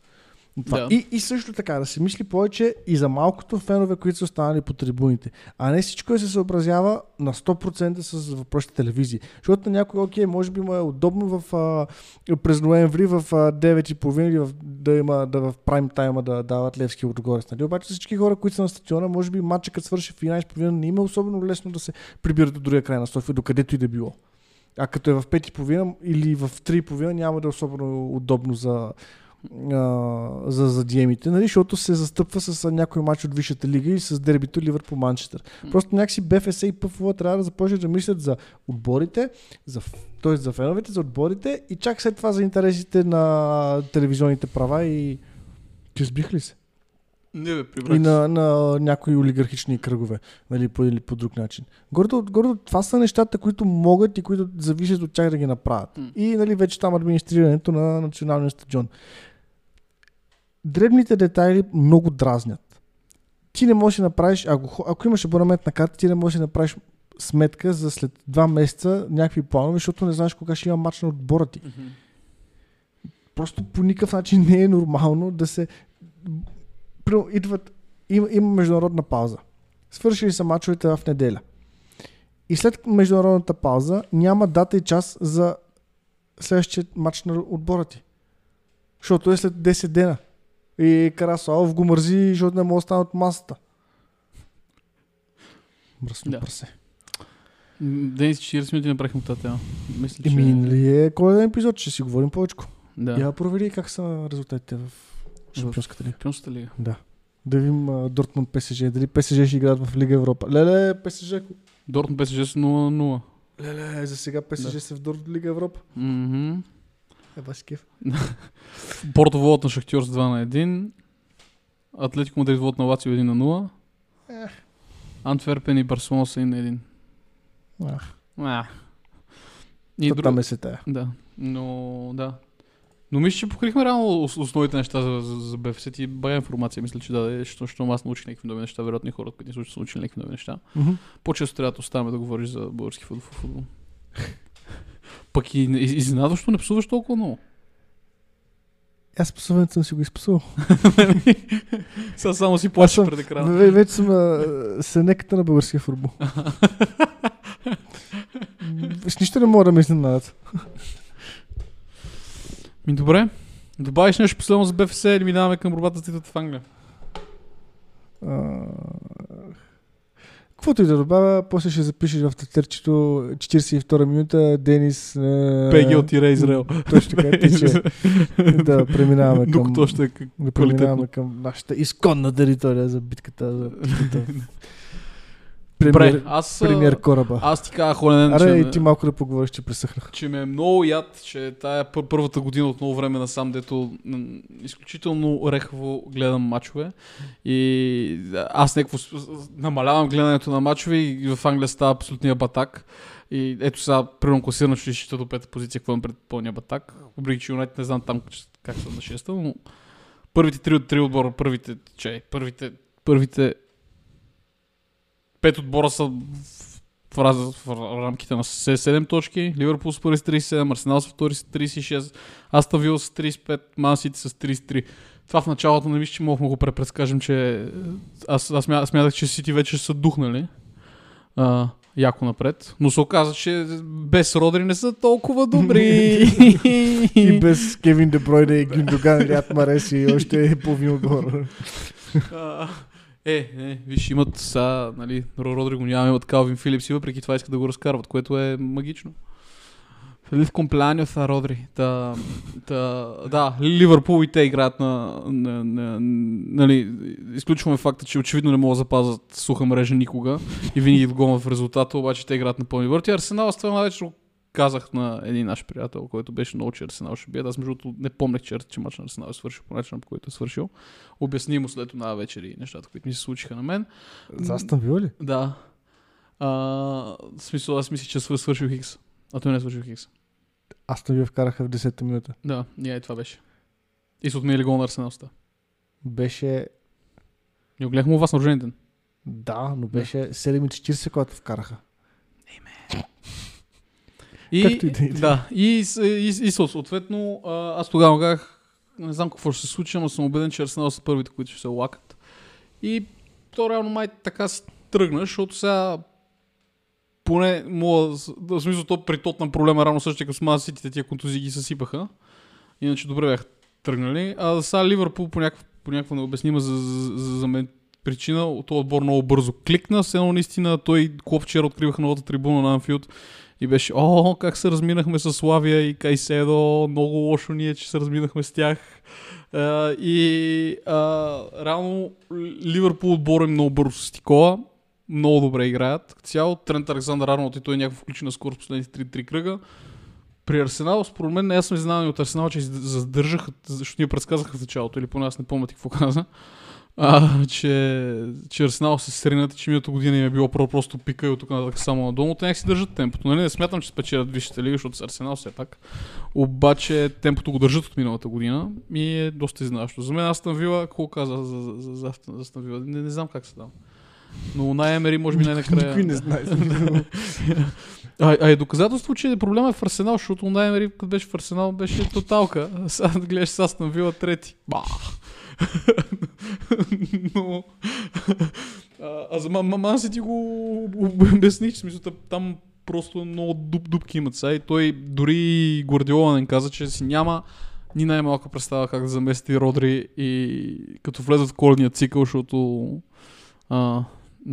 това. Да. И, и също така да се мисли повече и за малкото фенове, които са останали по трибуните. А не всичко да се съобразява на 100% с въпросите телевизии. Защото на някой, окей, може би му е удобно в, а, през ноември в а, 9.30 или в, да има да в прайм тайма да дават Левски отгоре. Нали? Обаче всички хора, които са на стадиона, може би матчът като свърши в 11.30 не им е особено лесно да се прибират до другия край на София, докъдето и да било. А като е в 5.30 или в 3.30 няма да е особено удобно за, а, за, за диемите, нали? защото се застъпва с някой матч от Висшата лига и с дербито Ливърпул Манчестър. М. Просто някакси БФС и ПФЛ трябва да започнат да мислят за отборите, за, т.е. за феновете, за отборите и чак след това за интересите на телевизионните права и ти сбих ли се? Не, бе, И прибрах. на, на някои олигархични кръгове, нали, по, или по друг начин. Гордо, гордо, това са нещата, които могат и които зависят от тях да ги направят. М. И нали, вече там администрирането на националния стадион. Дребните детайли много дразнят. Ти не можеш да направиш, ако, ако имаш абонамент на карта, ти не можеш да направиш сметка за след два месеца някакви планове, защото не знаеш кога ще има матч на отбора ти. Мгм. Просто по никакъв начин не е нормално да се... Идват... Има, има международна пауза. Свършили са мачовете в неделя. И след международната пауза няма дата и час за следващия матч на отбора ти. Защото е след 10 дена. И Карасалов го мързи, защото не може да стане от масата. Мръсно Да. М, Денис, 40 минути направихме тази тема. Мисля, че... И минали е коледен епизод, ще си говорим повече. Да. Я провери как са резултатите в Шампионската лига. Шампионската лига. Да. Да видим а, Дортмунд ПСЖ. Дали ПСЖ ще играят в Лига Европа. Леле, ПСЖ. Дортмунд ПСЖ с 0-0. Леле, за сега ПСЖ Да. са в Дор... Лига Европа. Мгм. Е, баси кеф. Порто водят на Шахтьор с 2 на 1. Атлетико Мадрид водят на Лацио 1 на 0. Ех. Антверпен и Барселона са 1 на 1. Ах, А. И друг... там е се тая. Да, но да. Но мисля, че покрихме реално ос- основните неща за, за, за БФС. Ти бая информация, мисля, че даде, защото аз научих някакви нови неща, вероятно и хората, които ни слушат, са научили някакви нови неща. По-често трябва да оставаме да говориш за български футбол. футбол. Пък и из- изненадващо не псуваш толкова много. Аз пасуването съм си го изпасувал. Сега само си съм- пред екрана. Ве- Вече съм а, сенеката на българския футбол. С нищо не мога да ме изненадат. Ми добре. Добавиш нещо последно за БФС или минаваме към борбата с титлата в Англия? А, Каквото и да добавя, после ще запишеш в тетърчето 42 минута Денис... е, ПГ отира Израел. Точно така, тича. да преминаваме към... Докато още е да преминаваме към нашата изконна територия за битката за битката. Добре, премиер, аз, а, премиер кораба. аз ти казах, Холенен, Аре, че, и ти малко да поговориш, че пресъхнах. че ме е много яд, че тая пър- първата година от много време насам, дето изключително рехаво гледам мачове. И аз някакво намалявам гледането на мачове и в Англия става абсолютния батак. И ето сега, примерно класирано ще изчита до пета позиция, какво имам пред пълния батак. Въпреки, че Юнайтед не знам там как са на шеста, но първите три от три отбора, първите, че, първите, първите пет отбора са в, раз, в рамките на 7 точки. Ливърпул с първи с 37, Арсенал с втори с 36, Аста Вил с 35, Ман Сити с 33. Това в началото не мисля, че мога да го препредскажем, че аз, аз смя- смятах, че Сити вече са духнали. А, яко напред. Но се оказа, че без Родри не са толкова добри. И без Кевин Дебройде и Гюндоган, Ряд Марес и още половин отгоре. Е, е, виж, имат са, нали, Ро- Родри го няма, имат Калвин Филипс и въпреки това искат да го разкарват, което е магично. Фелив компleaños a Родри. Та, та, да, Ливърпул и те играят на, на, на, нали, изключваме факта, че очевидно не могат да запазят суха мрежа никога и винаги догонват в резултата, обаче те играят на пълни върти. Арсенал с това вече казах на един наш приятел, който беше много, че Арсенал ще бият. Аз между другото не помнях, че, че мач на Арсенал е свършил по начина, по който е свършил. Обясни му след това вечер и нещата, които ми се случиха на мен. За Астън Вила ли? Да. А, в смисъл, аз мисля, че свър- свършил Хикс. А той не е свършил Хикс. Астън Вила вкараха в 10-та минута. Да, ние това беше. И са отмили гол на Арсенал. с това. Беше... Не го гледахме у вас на рожден ден. Да, но беше 7.40, когато вкараха. И, Както и да е. Да, и, с- и, и, и съответно, аз тогава казах, не знам какво ще се случи, но съм убеден, че Арсенал са първите, които ще се лакат. И то реално май така се тръгна, защото сега поне мога, с- в смисъл то при тот на проблема рано същия като с Ман Сити, тия контузии ги съсипаха. Иначе добре бяха тръгнали. А сега Ливърпул по, някаква, по някаква необяснима за, за, за, за мен причина, този отбор много бързо кликна. Все едно наистина той Клоп вчера откриваха новата трибуна на Анфилд и беше, о, как се разминахме с Славия и Кайседо, много лошо ние, че се разминахме с тях. А, и а, реално Ливърпул отбор е много бързо с Тикола, много добре играят. Цяло Трент Александър Арнолд и той е някакво включена скорост последните 3-3 кръга. При Арсенал, според мен, не аз съм изненадан от Арсенал, че задържаха, защото ние предсказаха в началото, или поне аз не помня какво каза, а, че, че Арсенал се сринат че миналата година им е било про- просто пика и от тук нататък само надолу, те някак си държат темпото. Нали? Не смятам, че спечелят висшите лиги, защото с Арсенал все пак. Обаче темпото го държат от миналата година и е доста изненадващо. За мен Астан Вила, какво каза за, за, за, за, Астан- за Астан Вила? Не, не знам как се дам. Но най-емери може би най-накрая. Никой не знае. А, а е доказателство, че проблема е в Арсенал, защото най-мери, като беше в Арсенал, беше тоталка. Сега да гледаш с Астон Вила трети. Ба! Но... А, а за Ман си ти го обясних, в смисъл, та- там просто много дуб, дупки имат. Сега и той дори Гвардиола не каза, че си няма ни най-малка представа как да замести Родри и като влезат в коледния цикъл, защото а,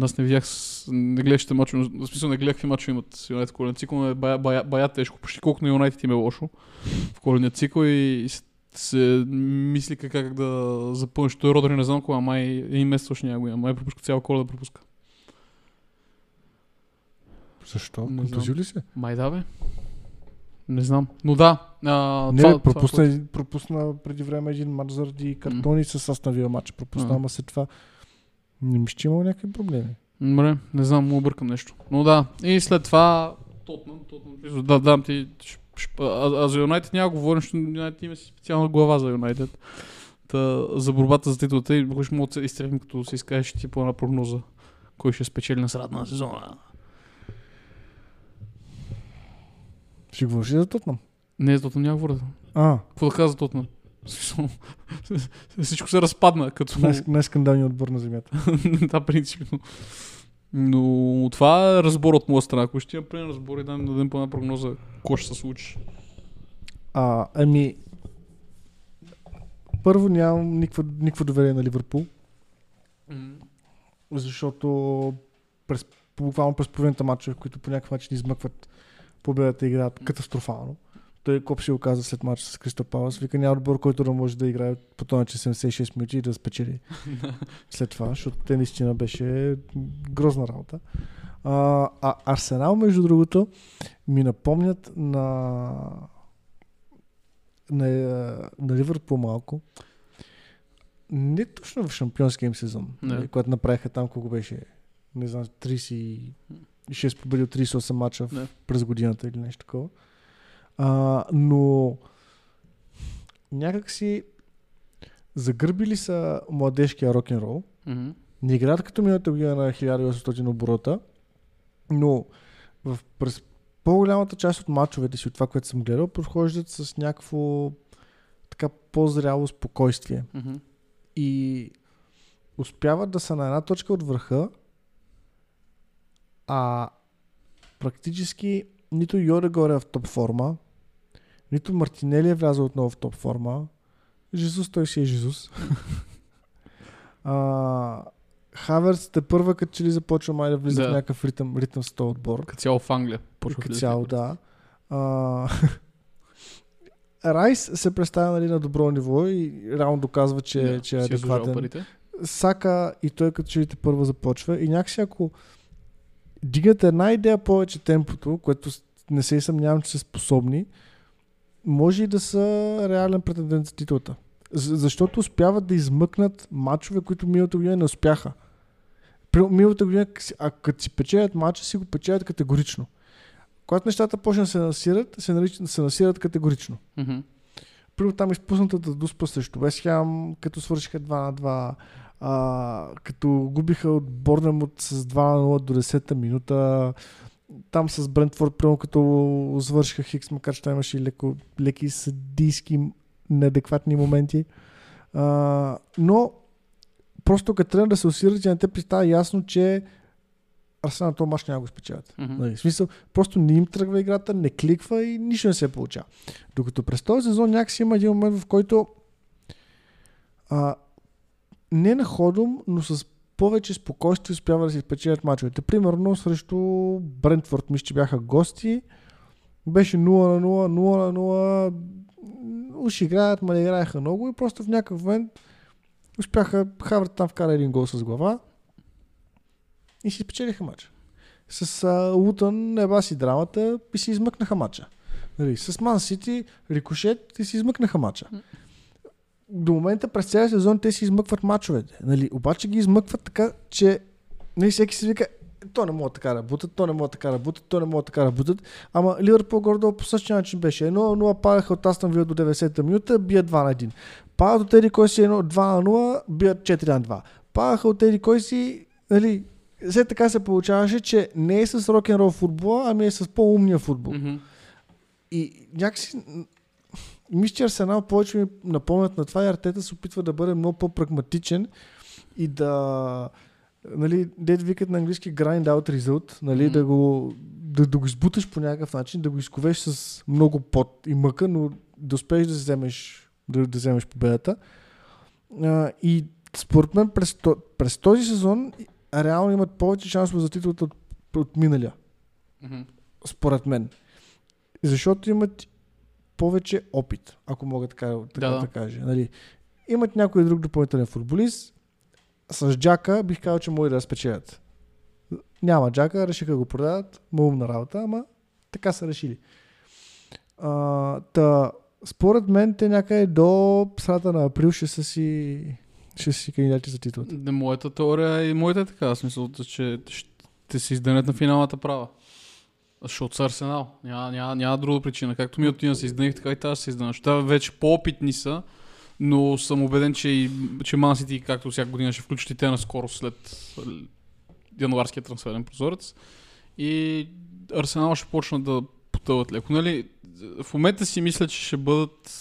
аз не видях, не гледащите мачове, в смисъл не гледах какви мачове имат с Юнайтед коледния цикъл, но е бая, бая, бая тежко, почти колко на Юнайтед им е лошо в коледния цикъл и с- се мисли как, как да запълниш. Той Родри не знам кога, май един месец още няма го има, май пропуска цяла коледа пропуска. Защо? Контузил ли се? Май да бе. Не знам. Но да. А, Не, това, пропусна, това, пропусна преди време един матч заради картони с Астън Вила матч. Пропусна, А. ама след това не мисля, че имал някакви проблеми. Добре, не знам, му объркам нещо. Но да, и след това Тотнам, Тотнам, да, дам ти, ш- а, а за Юнайтед няма говорим, защото Юнайтед има си специална глава за Юнайтед. Та, за борбата за титлата и ще мога да се изтребим, като се изкажеш ти по една прогноза. Кой ще спечели на средна на сезона? Ще говориш ли за Тотнам? Не, за Тотнам няма говоря. А, Какво да каза за Тотнам? Всичко се разпадна, като... най- най-скандалният отбор на земята. да, принципно. Но това е разбор от моя страна. Ако ще имам пълен разбор и да ми дадем по една прогноза, какво ще се случи. А, ами, първо нямам никакво, никакво доверие на Ливърпул, защото през, буквално през половината матча, в които по някакъв начин измъкват победата, играят катастрофално. Той Коп ще го каза след матча с Кристо Палас. Вика няма отбор, който да може да играе по този начин 76 минути и да спечели след това, защото те наистина беше грозна работа. А, а Арсенал, между другото, ми напомнят на на, на Ливърпул малко. Не точно в шампионския им сезон, Не. нали, когато направиха там колко беше, не знам, 36 победи от 38 мача през годината или нещо такова. А, но някак си загърбили са младежкия рок-н-рол. Мгм. Не играят като миналата година на 1800 оборота, но в, през по-голямата част от мачовете си, от това, което съм гледал, подхождат с някакво така по-зряло спокойствие. Мгм. И успяват да са на една точка от върха, а практически нито Йодегор е в топ форма, нито Мартинели е влязъл отново в топ форма. Жезус, той си е Жезус. а, Хаверс те първа като че ли започва май да влиза Да. в някакъв ритъм, ритъм с този отбор. Като цяло в Англия. Като цяло, да. А, Райс се представя нали, на добро ниво и реално доказва, че, Да, че е заслужава адекватен. парите. Сака и той като че ли те първо започва и някакси ако дигнат една идея повече темпото, което не се и съмнявам, че са способни, може и да са реален претендент за титлата. Защото успяват да измъкнат матчове, които миналата година не успяха. Миналата година, а като си печелят матча, си го печелят категорично. Когато нещата почнат да се насират, се, наричат, се насират категорично. Мгм. Първо там изпуснатата дуспа срещу Вест Хем, като свършиха 2 на 2, а, като губиха от Борнемот с 2 на 0 до 10-та минута, там с Брентфорд, прямо като завършиха Хикс, макар че там имаше и леко, леки съдийски неадекватни моменти. А, но просто като трябва да се усират, на те става ясно, че Арсенал този мач няма го спечелят. Нали, в смисъл, просто не им тръгва играта, не кликва и нищо не се получава. Докато през този сезон някакси има един момент, в който а, не на ходом, но с повече спокойствие успява да си спечелят мачовете. Примерно срещу Брентфорд, мисля, че бяха гости. Беше 0 на 0, 0 на 0. Уж играят, ма не играеха много и просто в някакъв момент успяха, Хавърт там вкара един гол с глава и си спечелиха матча. С а, Лутън еба си драмата и си измъкнаха матча. Нали, с Ман Сити, Рикошет и си измъкнаха матча. До момента през целия сезон те си измъкват мачовете. Нали, обаче ги измъкват така, че нали, всеки си вика, «Е, то не мога така да бутат, то не мога така да бутат, то не мога така да бутат. Ама Ливърпул гордо по същия начин беше. 1-0 падаха от Астан Вил до 90-та минута, бият 2 на 1. Падат от Еди кой си 1, 2 на 0, бият 4 на 2. Падаха от Еди кой си, нали, все така се получаваше, че не е с рок-н-рол футбола, ами е с по-умния футбол. Мгм. И някакси мисля, че Арсенал повече ми напомнят на това и Артета се опитва да бъде много по-прагматичен и да нали, дед викат на английски grind out result, нали, Мгм. да, го, да, да го избуташ по някакъв начин, да го изковеш с много пот и мъка, но да успееш да вземеш, да, да вземеш победата. А, и според мен през, през този сезон реално имат повече шансове за титлата от, от миналия Мгм. според мен. Защото имат повече опит, ако мога така, така Да, да, кажа. Нали, имат някой друг допълнителен футболист. С Джака бих казал, че може да я спечелят. Няма Джака, решиха да го продадат. Умна работа, ама така са решили. А, та, според мен те някъде до средата на април ще са си ще си кандидати за титлата. Да, моята теория и моята е така, в смисъл, че ще се издънят на финалната права. Защото са Арсенал. Няма, няма, няма друга причина. Както ми отина се издъних, така и тази се. Защото те вече по-опитни са, но съм убеден, че, и, че City, както всяка година, ще включат и те наскоро след януарския трансферен прозорец. И Арсенал ще почнат да потъват леко. Нали, в момента си мисля, че ще бъдат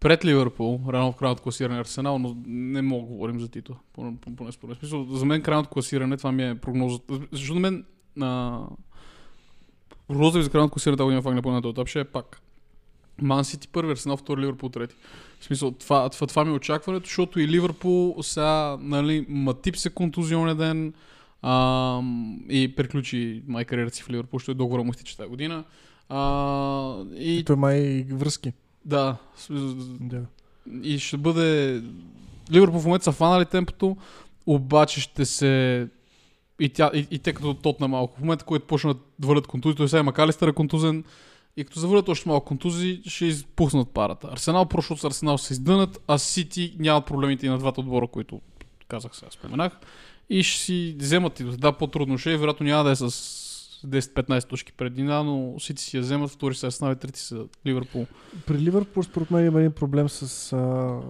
пред Ливърпул, рано в крайното класиране Арсенал, но не мога да говорим за титла. Поне, според. Смисъл, за мен крайното класиране, това ми е прогнозата. Защото мен на... прогнозата ви за крайното класиране тази година в Англия по този етап ще е пак. Ман Сити първи, Арсенал втори, Ливърпул трети. В смисъл, това, това, това ми е очакването, защото и Ливърпул сега, нали, Матип се контузионен ден а, и приключи май кариерата си в Ливърпул, ще е договора му изтича тази година. А, и И той май връзки. да, Да. и ще бъде... Ливърпул в момента са фанали темпото, обаче ще се... И, тя, и, и те като тотна малко. В момента, който почнат да върнат контузии, той сега Макалистър е контузен, и като завърнат още малко контузии, ще изпуснат парата. Арсенал, прошлото с Арсенал се издънат, а Сити нямат проблемите и на двата отбора, които казах сега, споменах. И ще си вземат и да, по-трудно ще е, вероятно няма да е с 10-15 точки предина, но Сити си я вземат, втори са Арсенал и трети са Ливърпул. При Ливърпул, според мен, има един проблем с... А,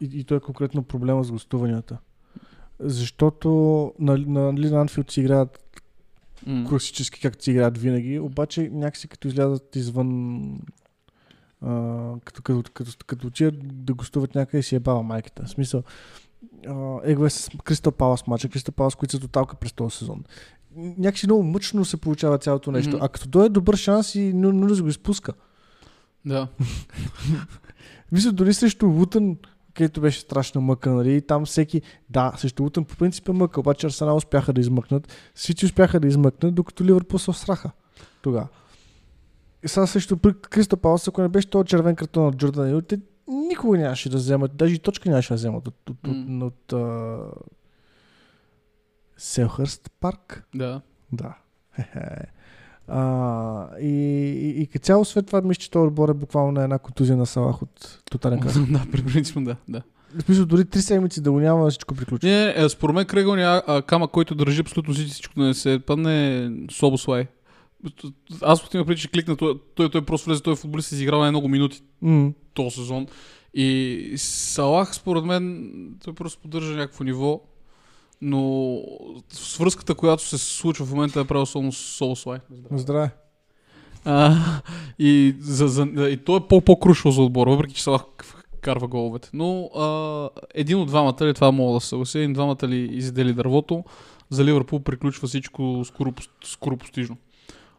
и, и той е конкретно проблема с гостуванията. Защото на, на, на Анфилд си играят М. класически, както си играят винаги, обаче някакси като излязат извън... А, като, като, като, като отидат да гостуват някъде си е баба майката. В смисъл, а, его е с Кристал Палас матча, Кристал Палас, които са тоталка през този сезон. някакси много мъчно се получава цялото нещо. Мгм. А като дойде добър шанс и Нунес го изпуска. Да. Мисля, дори срещу Лутън, където беше страшна мъка, нали? И там всеки... Да, срещу Лутън по принцип е мъка, обаче Арсенал успяха да измъкнат. Сити успяха да измъкнат, докато Ливърпул се сраха тогава. И сега срещу при Кристо Палас, ако не беше този червен картон от Джордан Ил, те никога нямаше да вземат, даже и точка нямаше да вземат от, от, от, М. от, от Селхърст парк. Да. Да. Хе-хе. А, и, и, и като цяло след това мисля, че този отбор е буквално на една контузия на Салах от тотален крах. да, при принцип, да. да. В смисъл, дори три седмици да го няма, всичко приключи. Не, не, според мен кръгълния камък, който държи абсолютно всичко, да не се падне е Собослай. Аз от има преди, че кликна, той, той, той просто влезе, той футболист изиграл най-много минути М. този сезон. И Салах, според мен, той просто поддържа някакво ниво, но свръзката, която се случва в момента е правил само Собослай. Здраве. А, и, за, за, и той е по-по-крушвал за отбора, въпреки че Салах карва головете. Но а, един от двамата ли, това мога да се съглася, един от двамата ли издели дървото, за Ливърпул приключва всичко скоро, скоро постижно.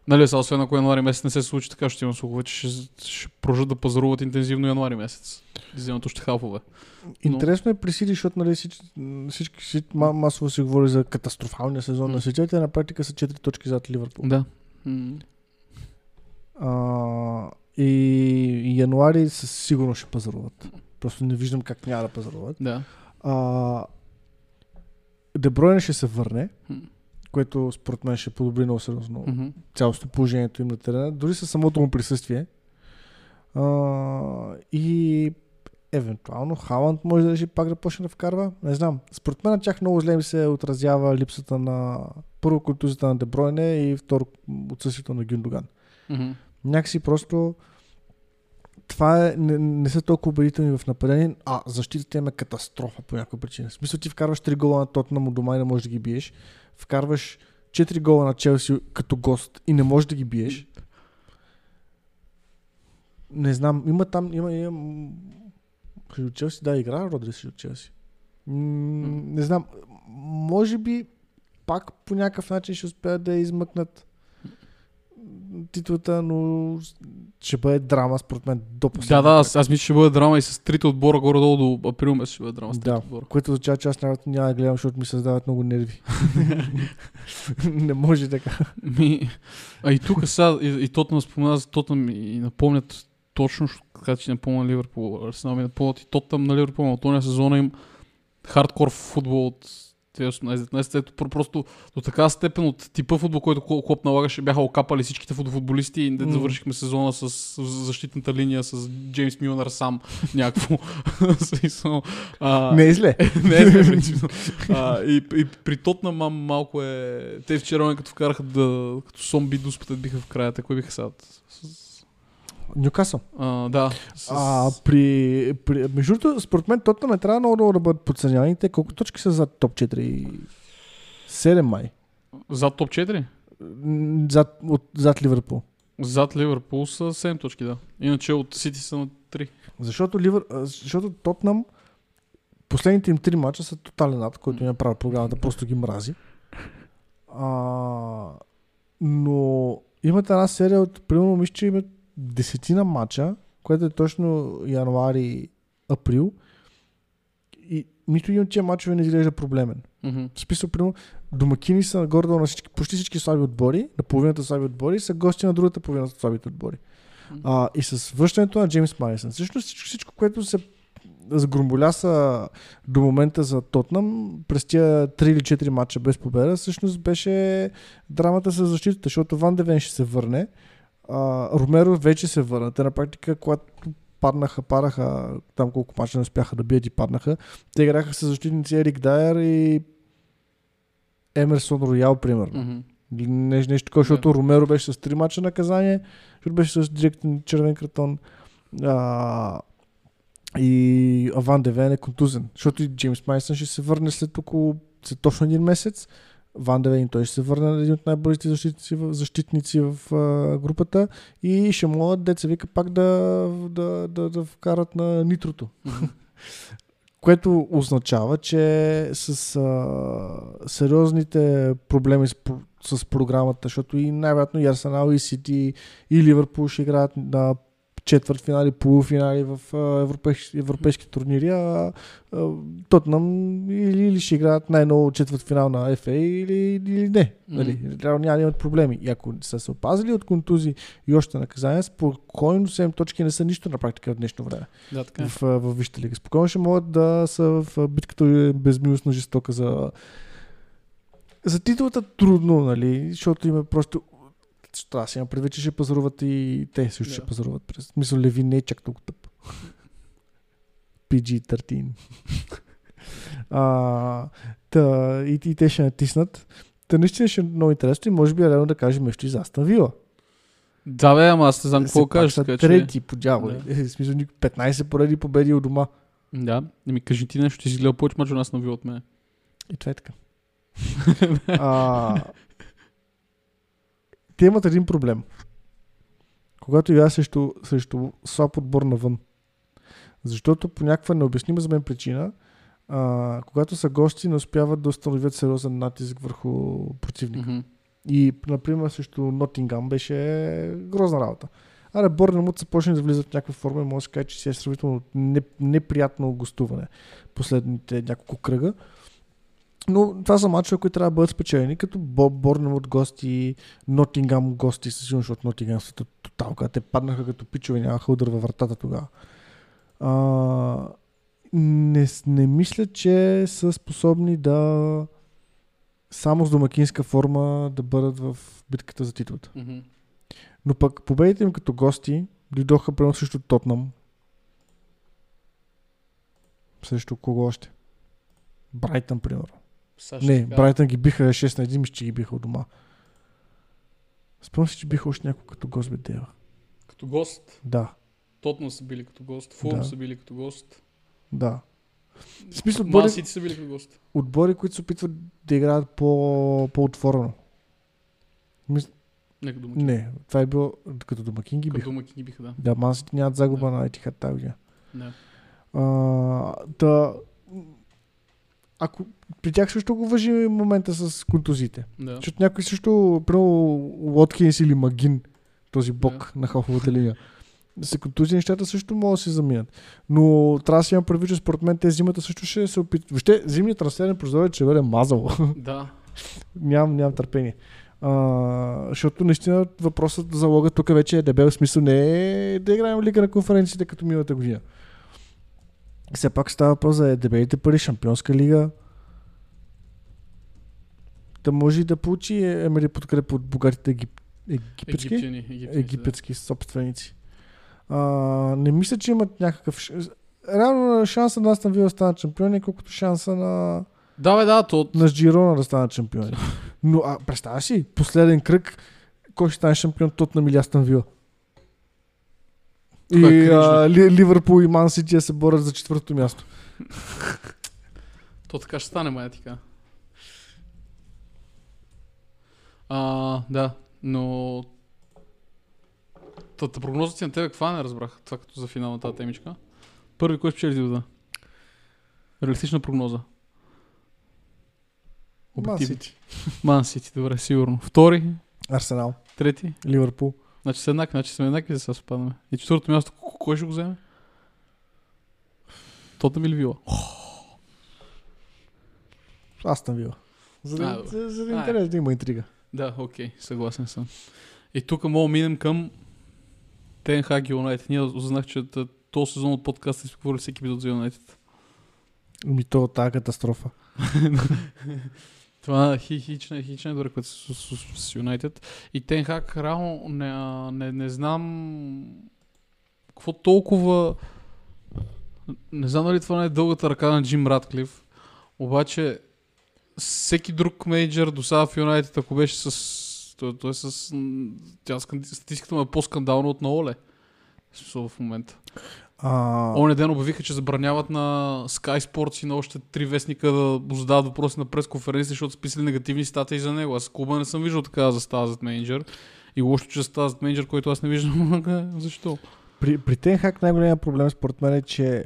Нали, сега, освен ако януари месец не се случи така, ще имам слухове, че ще, ще продължат да пазаруват интензивно януари месец. Да вземат още халфове. Но- Интересно е при Сити, защото нали, всички, всички, всички ма- масово се говори за катастрофалния сезон М. на Сити, а те на практика са 4 точки зад Ливърпул. Да. М. А, и, и януари със сигурно ще пазаруват. Просто не виждам как няма да пазаруват. Да. А, Дебройне ще се върне, М. което според мен ще подобри много сериозно Мгм. цялото положението им на терена, дори със самото му присъствие. А, и евентуално Халанд може да реши пак да почне да вкарва. Не знам. Според мен на тях много зле ми се отразява липсата на първо контузията на Дебройне и второ отсъствието на Гюндоган. Мгм. Някакси просто това е, не, не са толкова убедителни в нападение, а защитата им е катастрофа по някаква причина. В смисъл ти вкарваш 3 гола на Тотнам от дома и не можеш да ги биеш. Вкарваш 4 гола на Челси като гост и не можеш да ги биеш. Не знам, има там, има, има срещу Челси, да, игра Родри срещу Челси. М, Не знам, може би пак по някакъв начин ще успеят да я измъкнат титлата, но ще бъде драма според мен до Да, последния да, кръг. аз, аз мисля, ще бъде драма и с трите отбора горе-долу до април месец ще бъде драма с трите Да. отбора. Което означава, че аз няма, няма да гледам, защото ми създават много нерви. не може така. Ми, а и тук сега, и, и Тотнам спомена за Тотнам и напомнят точно, така че напомня Ливърпул, Арсенал ми напомнят и Тотнам на Ливърпул, на тония сезона им хардкор футбол от 2018-19, ето про- просто до така степен от типа футбол, който Кл- Клоп налагаше, бяха окапали всичките футболисти и М. завършихме сезона с, защитната линия с Джеймс Милнер сам някакво. А, Не е зле. не е зле, принципно. А, и, и при Тотнам мам, малко е... Те вчера, като вкараха да... Като зомби дуспата биха в края. Те кой биха сега? С, Нюкасъл. да. С, А, при, при, между другото, според мен Тотнам не трябва много, много да бъдат подценявани. Те колко точки са зад топ 4? 7 май. Зад топ 4? М, Зад, от, зад Ливърпул. Зад Ливърпул са 7 точки, да. Иначе от Сити са на 3. Защото, Ливър, защото Тотнам последните им три мача са тотален ад, който им е правил програмата, просто ги мрази. А, но имат една серия от, примерно, мисля, че имат десетина мача, което е точно януари, април. И нито един от тия мачове не изглежда проблемен. Мгм. В смисъл, примерно, домакини са нагоре на всички, почти всички слаби отбори, на половината слаби отбори, са гости на другата половина от слабите отбори. А, и с връщането на Джеймс Майсън. Всъщност всичко, всичко което се сгромболяса до момента за Тотнам през тия 3 или 4 матча без победа, всъщност беше драмата с защитата, защото Ван Девен ще се върне, а, Ромеро вече се върна. Те на практика, когато паднаха, падаха, там колко мача не успяха да бият и паднаха, те играха с защитници Ерик Дайер и Емерсон Роял, примерно. Мгм. Нещо, нещо такова, защото Ромеро беше с 3 мача наказание, защото беше с директен червен картон. А, и Аван Девен е контузен, защото и Джеймс Майсън ще се върне след около след точно един месец. Ван Девен той ще се върне на един от най-бързите защитници, защитници в а, групата и ще могат деца вика пак да, да, да, да вкарат на нитрото. Което означава, че с а, сериозните проблеми с, с програмата, защото и най-вероятно и Арсенал, и Сити, и Ливърпул ще играят на четвърт финали, полуфинали в европейски, европейски турнири, а, Тотнам или, или ще играят най-ново четвърт финал на FA или, или не. Нали? Реално няма да имат проблеми. И ако са се опазили от контузии и още наказания, спокойно 7 точки не са нищо на практика в днешно време. Да, така е. В, в, в Висшата лига. Спокойно ще могат да са в битката безмилостно жестока за за титлата трудно, нали, защото има просто защото аз имам предвид, че ще пазаруват и те също Да. ще пазаруват. През... Мисля, Леви не е чак толкова тъп. PG-13. а, та, и, и, те ще натиснат. Та наистина ще е много интересно и може би е редно да кажем нещо и за Астан Вила. Да, бе, ама аз не знам какво Все пак кажеш. са трети по дяволи. Да. В смисъл, ник- 15 пореди победи от дома. Да, и ми кажи ти нещо, ти си гледал повече мачо нас на от мен. И това е така. а, те имат един проблем. Когато игра срещу, срещу слаб отбор навън. Защото по някаква необяснима за мен причина, а, когато са гости, не успяват да установят сериозен натиск върху противника. Мгм. И, например, срещу Нотингам беше грозна работа. Аре, Борнемут започне да влизат в някаква форма и може да се каже, че си е сравнително не, неприятно гостуване последните няколко кръга. Но това са мачове, които трябва да бъдат спечелени, като Бо- Борнемут гости, Нотингам гости, със сигурност, защото Нотингам са тот- тоталка. Те паднаха като пичове, нямаха удар във вратата тогава. А, не, не мисля, че са способни да само с домакинска форма да бъдат в битката за титлата. Но пък победите им като гости дойдоха прямо срещу Тотнам. Срещу кого още? Брайтън, примерно. Сега ще Не, ти кажа. Брайтън ги биха 6 на 1, мисля, че ги биха от дома. Спомням си, че биха още някой като гост бе дева. Като гост. Да, Тотнам са били като гост. Фулм Да. са били като гост. да. В смисъл, отбори, Ман Сити са били като гост. отбори, които се опитват да играят по, по-отворено. Мис... Не като домакин. Не, това е било като домакин ги Като биха. домакин ги биха, да. Да, Ман Сити нямат загуба Да. на Етихат тази година. да. А, да, ако при тях също го въжи момента с контузиите. да. Защото някой също, примерно Лоткинс или Магин, този бок на халфовата линия, да се контузи, нещата също могат да се заминат. Но трябва да си имам предвид, че според мен те зимата също ще се опитат. Въобще, зимният трансферен прозорец ще бъде мазал. Да. нямам, нямам търпение. А, защото наистина въпросът за лога тук вече е дебел. Смисъл не е да играем лига на конференциите като миналата година. Все пак става въпрос за дебелите пари, шампионска лига. Да може и да получи Емери подкрепа от богатите егип... египетски, Египтяни. Египетски собственици. А, не мисля, че имат някакъв... Реално шанса на Астан Вила да станат шампиони, колкото шанса на Да, бе, да, то... на Джирона да станат шампиони. Но а, представяш си, последен кръг, кой ще стане шампион, тот на Милястан Вила. Това е И кринжно. а, Ли, Ливърпул и Ман Сити да се борят за четвъртото място. То така ще стане, май така. А, да, но... Тата прогнозата ти на тебе каква не разбрах? Това като за финалната темичка. Първи, кой спечели титлата? Реалистична прогноза. Ман Обективно. Сити. Ман Сити, добре, сигурно. Втори, Арсенал. трети. Ливърпул. Значи са еднакви, значи сме еднакви, сега спадаме. И четвъртото място, кой ще го вземе? Тотнам или Вила? Астан Вила. За да, А, за, за да е А, интерес да има интрига. Да, окей, съгласен съм. И тук мога минем към Тенхаг Юнайтед. Ние узнах, че този сезон от подкаста сме говорили всеки епизод за Юнайтед. Ми то тази катастрофа. Това хи, хична, хична което с, Юнайтед. И Тенхак, реално не, не, не знам какво толкова... Не знам дали това не е дългата ръка на Джим Радклиф, обаче всеки друг менеджер до сега в Юнайтед, ако беше с... Той, той е с... Тя статистиката му е по-скандална от на в момента. А, Оня ден обявиха, че забраняват на Sky Sports и на още три вестника да му задават въпроси на пресконференция, защото са писали негативни статии за него. Аз клуба не съм виждал така за зад менеджер. И лошо, че за зад менеджер, който аз не виждам. Защо? при, при Тенхак най-големият проблем според мен е, че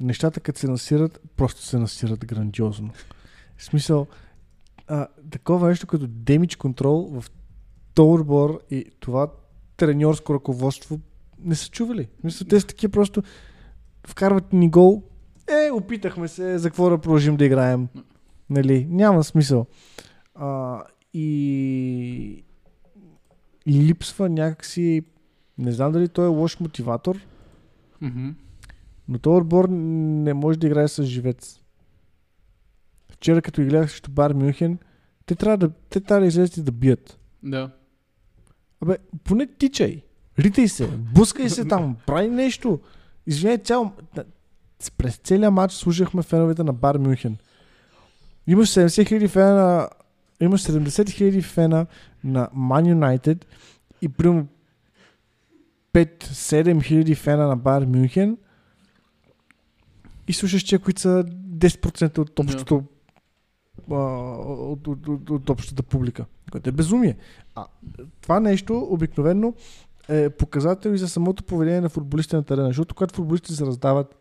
нещата като се насират, просто се насират грандиозно. В смисъл, а, такова нещо като демидж контрол в този и това треньорско ръководство не са чували. Мисля, те са такива просто вкарват ни гол. Е, опитахме се, за какво да продължим да играем. Нали, няма смисъл. А, и, и липсва някакси, не знам дали той е лош мотиватор, Мгм. но този отбор не може да играе с живец. Вчера като ги гледах срещу Бар Мюнхен, те трябва да, те трябва да излезат и да бият. Да. Абе, поне тичай. Ритай се, бускай се там, прави нещо. Извиняй, цял... През целия матч слушахме феновете на Бар Мюнхен. Имаш 70 хиляди фена на... Имаш 70 хиляди фена на Man United и примерно 5-7 хиляди фена на Бар Мюнхен и слушаш че, които са 10% от общото а, от, от, от, от общата публика, което е безумие. А това нещо обикновено е показател и за самото поведение на футболистите на терена, защото когато футболистите се раздават,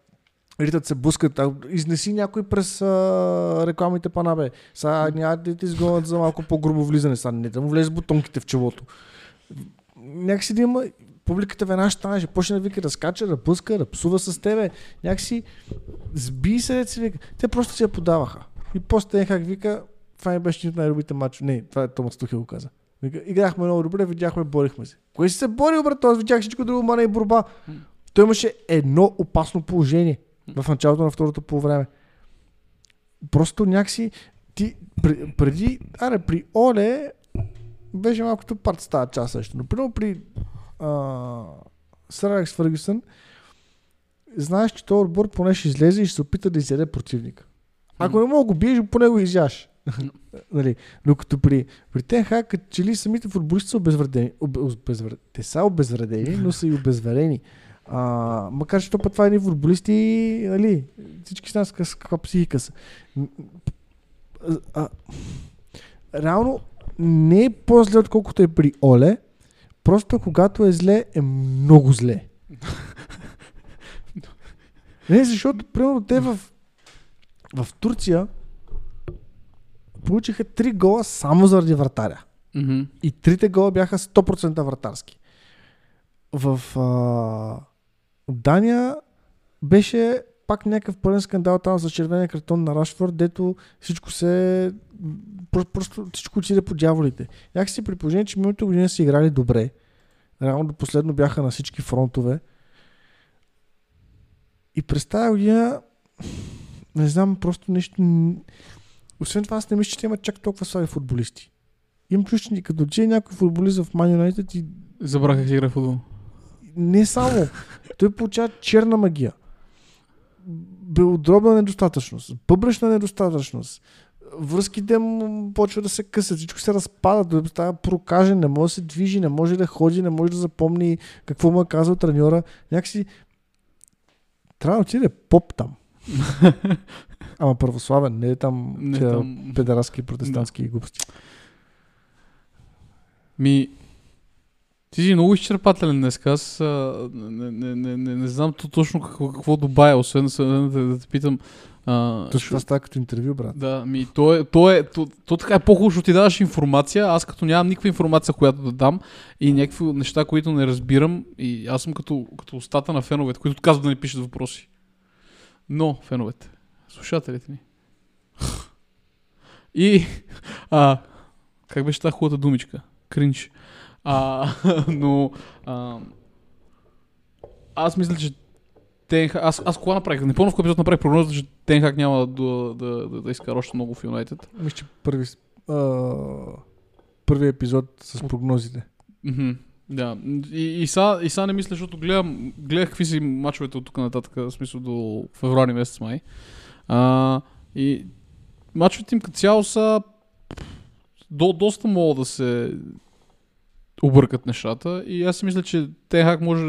ритат се, бускат, а, изнеси някой през а, рекламите пана, бе. Сега няма да те изгонят за малко по-грубо влизане, сега не да му влезе бутонките в челото. Някакси да има, публиката веднага ще станеше, почне да вика, да скача, да пуска, да псува с тебе. Някакси сби се, деца вика. Те просто си я подаваха. И после Тенхак вика, това ми беше един от най-добрите матчи. Не, това е Томас Тухел го каза. Играхме много добре, видяхме, борихме се. Кой си се борил, брат? Аз видях всичко друго, ма не е борба. Той имаше едно опасно положение в началото на второто по време. Просто някакси ти преди, аре, при Оле беше малко като парт става час също. Но примерно при а, Сър Алекс Фъргюсън знаеш, че този отбор поне ще излезе и ще се опита да изяде противника. Ако не мога го биеш, поне го изяш. нали? Докато при, при Тенха, като че ли самите футболисти са обезвредени, об, обезвред, те са обезвредени, но са и обезверени. А, макар че път това е едни футболисти, нали, всички с каква- с каква психика са. А, реално не е по-зле, отколкото е при Оле, просто когато е зле, е много зле. не, защото, примерно, те в, в Турция получиха три гола само заради вратаря. Мгм. И трите гола бяха 100% вратарски. В а, Дания беше пак някакъв пълен скандал там за червения картон на Рашфорд, дето всичко се... Просто, просто всичко отиде по дяволите. Някакси при положение, че миналата година са играли добре. Реално до последно бяха на всички фронтове. И през тази година не знам, просто нещо... Освен това, аз не мисля, че те имат чак толкова слаби футболисти. Чувство, че като че е някой футболист в Man United и Забрах как се игра футбол. не само. Той получава черна магия. Белодробна недостатъчност, бъбречна недостатъчност. Връзките му почва да се късат, всичко се разпада, той става прокажен, не може да се движи, не може да ходи, не може да запомни какво му е казал треньора. Някакси трябва да отиде поп там. Ама православен, не е там, Не, тия там... педерастски протестантски глупости. Ми, ти си много изчерпателен днес. Аз а, не, не, не, не, не знам то точно какво, какво добавя, освен да, да, да те питам. А, То шо- това става като интервю, брат. Да, ми, то е, то е, то, то така е по-хубаво, защото ти даваш информация, аз като нямам никаква информация, която да дам и някакви неща, които не разбирам и аз съм като, като устата на феновете, които отказват да ни пишат въпроси. Но, феновете, слушателите ни. И, а, как беше тази хубавата думичка? Кринч. А, но, а, аз мисля, че Тенхак, аз, аз кога направих? Не помня в кой епизод направих прогноза, че Тенхак няма да, да, да, да изкара още много в Юнайтед. Мисля, че първи, а, първи епизод с прогнозите. Мгм. Да. И, и сега и са не мисля, защото гледам, гледах какви си мачовете от тук нататък, в смисъл до февруари месец май. А, и мачовете им като цяло са до, доста могат да се объркат нещата и аз си мисля, че Тенхак може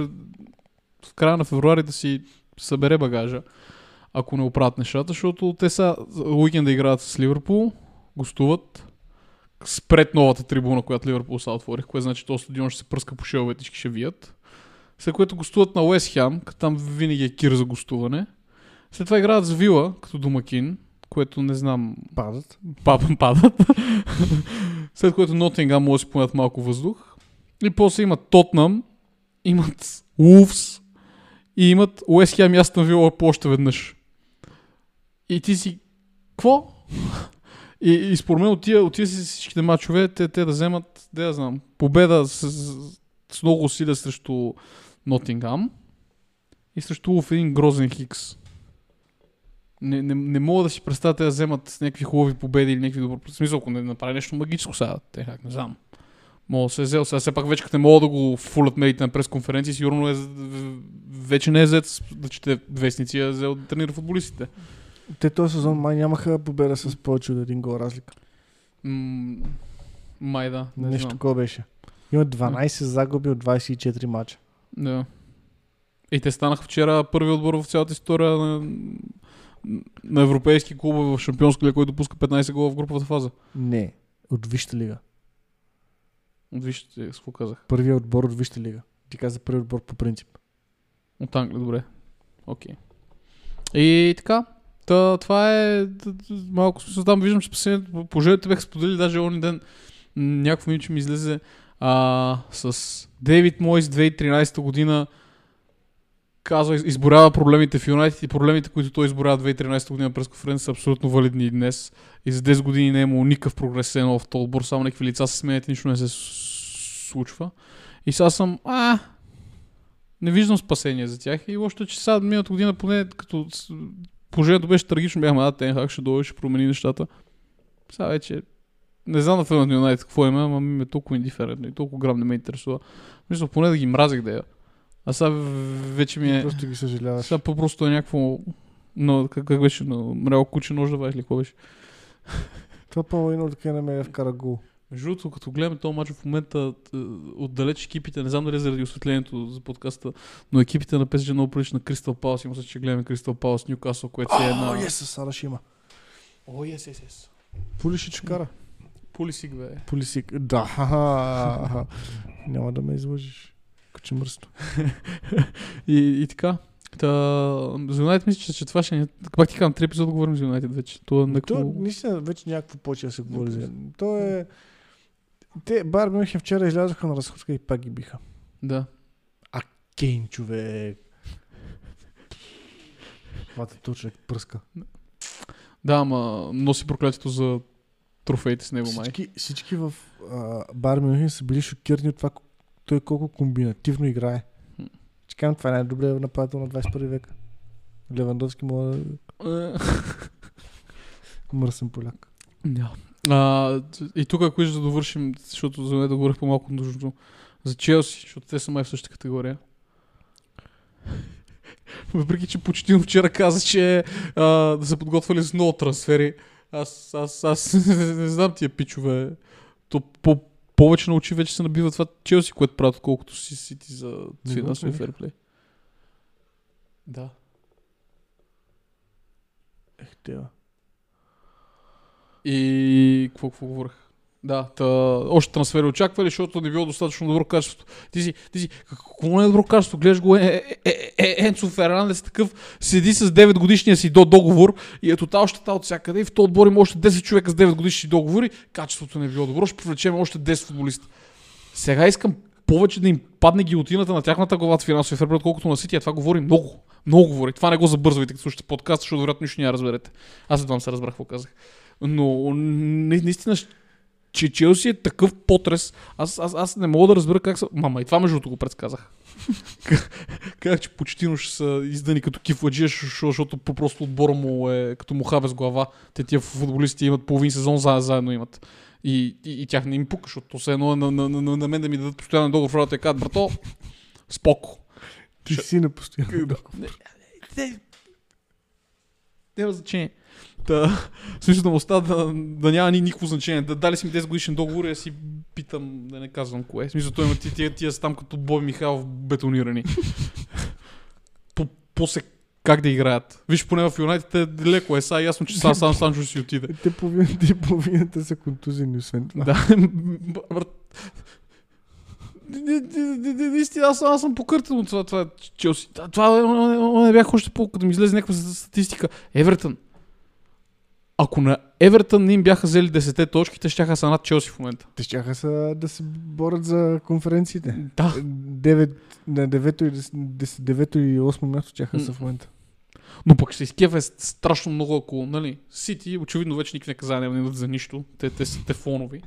в края на февруари да си събере багажа, ако не оправят нещата, защото те са уикенда играят с Ливърпул, гостуват, спред новата трибуна, която Ливърпул са отворих, което значи този стадион ще се пръска по шеловете, ще вият. След което гостуват на Уест Хем, като там винаги е кир за гостуване. След това играят с Вила, като домакин, което не знам, Падат. па- падат. След което Нотингам може да си поемат малко въздух. И после имат Тотнам, имат Улфс и имат Уест Хем и Астон Вила по още веднъж. И ти си... Кво? И, и според мен от тия, си всичките мачове, те, те да вземат, да я знам, победа с, с, много усилия срещу Нотингам и срещу Улф един грозен хикс. Не, не, не мога да си представя да вземат някакви хубави победи или някакви добро. В смисъл, ако не направи нещо магическо сега, те как не знам. Мога да се е взел. Сега все пак вече като не мога да го фулят медиите на пресконференции, сигурно е, вече не е взет с- да чете вестници, а е взел да тренира футболистите. Те този сезон май нямаха победа с повече от един гол разлика. М- май да, не Нещо такова беше. Има 12 загуби от 24 мача. Да. И те станаха вчера първи отбор в цялата история на, на европейски клубове в Шампионска лига, който допуска 15 гола в груповата фаза. Не, от Висшата лига. Вижте, с какво казах. Първият отбор от Висшата лига. Ти каза първи отбор по принцип. От Англия, добре. Окей. И така. Та, това е малко смисъл. Там виждам, че последните положението бях споделили даже онзи ден. Някакво момиче ми излезе а, с Дейвид Мойс 2013 година казва, из- изборява проблемите в Юнайтед и проблемите, които той изборява 2013 година през конференция са абсолютно валидни и днес. И за 10 години не е имало никакъв прогрес в този отбор, само някакви лица се сменят нищо не се случва. И сега съм, а, не виждам спасение за тях. И още, че сега миналата година, поне като положението беше трагично, бяхме, а, Тенхак ще дойде, ще промени нещата. Сега вече не знам на филмът на Юнайтед какво има, ама ми е толкова индиферентно и толкова грам не ме интересува. Мисля, поне да ги мразих да я. А сега вече ми е... Просто ги съжаляваш. Сега по-просто е някакво... Но, как, как беше? На мрял куче нож да ли? Какво беше? Това по-лойно така не ме вкара гол. Между другото, като гледаме този матч в момента, т- отдалеч екипите, не знам дали е заради осветлението за подкаста, но екипите на PSG много прилича на Кристал Палас. Има се, че гледаме Кристал Палас, Ньюкасъл, което си е О, на... ес, Сара ще има. О, ес, ес, ес. Пулишич ще кара. Пулисик, бе. Полисик. Да. Няма да ме излъжиш. Куче мръсто. И, и така. Та, за Юнайтед мисля, че, че това ще е... Пак ти казвам, три епизода говорим за Юнайтед вече. Това е То, някакво... наистина, вече някакво почва да се говори. То е... Те, Бар Мюнхен вчера излязоха на разходка и пак ги биха. Да. Кейн, човек. Хвата то човек пръска. Да, ама носи проклятието за трофеите с него, май. Всички, всички в а, Бар Мюнхен са били шокирани от това той колко комбинативно играе. Хм. Че казвам, това е най-добре нападател на 21 век. Левандовски му е Е, мръсен поляк. Да. А, и тук, ако искаш да довършим, защото за мен да говорих по-малко нужно, за Челси, защото те са май в същата категория. Въпреки, че почти вчера каза, че а, да се подготвили с много трансфери. Аз, аз, аз не знам тия пичове. То по, повече на очи вече се набива това Челси, което правят, колкото си сити за финансови ферплей. Да. Ех, тева. И какво, какво говорех? Да, та, още трансфери очаквали, защото не било достатъчно добро качество. Ти си, ти си, какво не е добро качество? Гледаш го, е, е, е, е, Енцо Фернандес такъв, седи с 9 годишния си до договор и е тотал щета от всякъде и в този отбор има още 10 човека с 9 годишни договори, качеството не е било добро, ще привлечем още 10 футболиста. Сега искам повече да им падне гилотината на тяхната глава от финансови фербер, отколкото на Сити, а това говори много. Много говори. Това не го забързвайте, като слушате подкаст, защото вероятно нищо няма разберете. Аз едва се разбрах какво казах. Но не, наистина, че Челси е такъв потрес. Аз, аз, аз не мога да разбера как са... Мама, и това между другото го предсказах. как, че почти ще са издани като кифладжия, защото, просто отбора му е като муха без глава. Те тия футболисти имат половин сезон за, заедно имат. И, и, и тях не им пука, защото все едно е на, на, на, на мен да ми дадат постоянен договор в работа и кажат, брато, споко. Ти си на постоянно. Не, не, няма значение. Та, смисъл да му остава да, да няма ни никакво значение. Да, дали си ми 10 годишен договор и си питам, да не казвам кое. Смисъл той има тия, тия, тия са там като Бой Михайлов бетонирани. По, после как да играят. Виж, поне в Юнайтед е леко е, сега ясно, че сам, сам Санчо си отиде. Те половината, половината са контузени, освен това. Да. Наистина, аз, аз съм покъртен от това, това е Челси. Това, това не бях още по, като ми излезе някаква статистика. Евертън. Ако на Евертън не им бяха взели 10 точки, те ще са над Челси в момента. Те ще са да се борят за конференциите. Да. 9, на 9 и 10, 9 и 8 място чаха са в момента. Но пък ще изкефе страшно много, ако, нали, Сити, очевидно вече никакви наказания не дадат за нищо. Те, те са тефонови.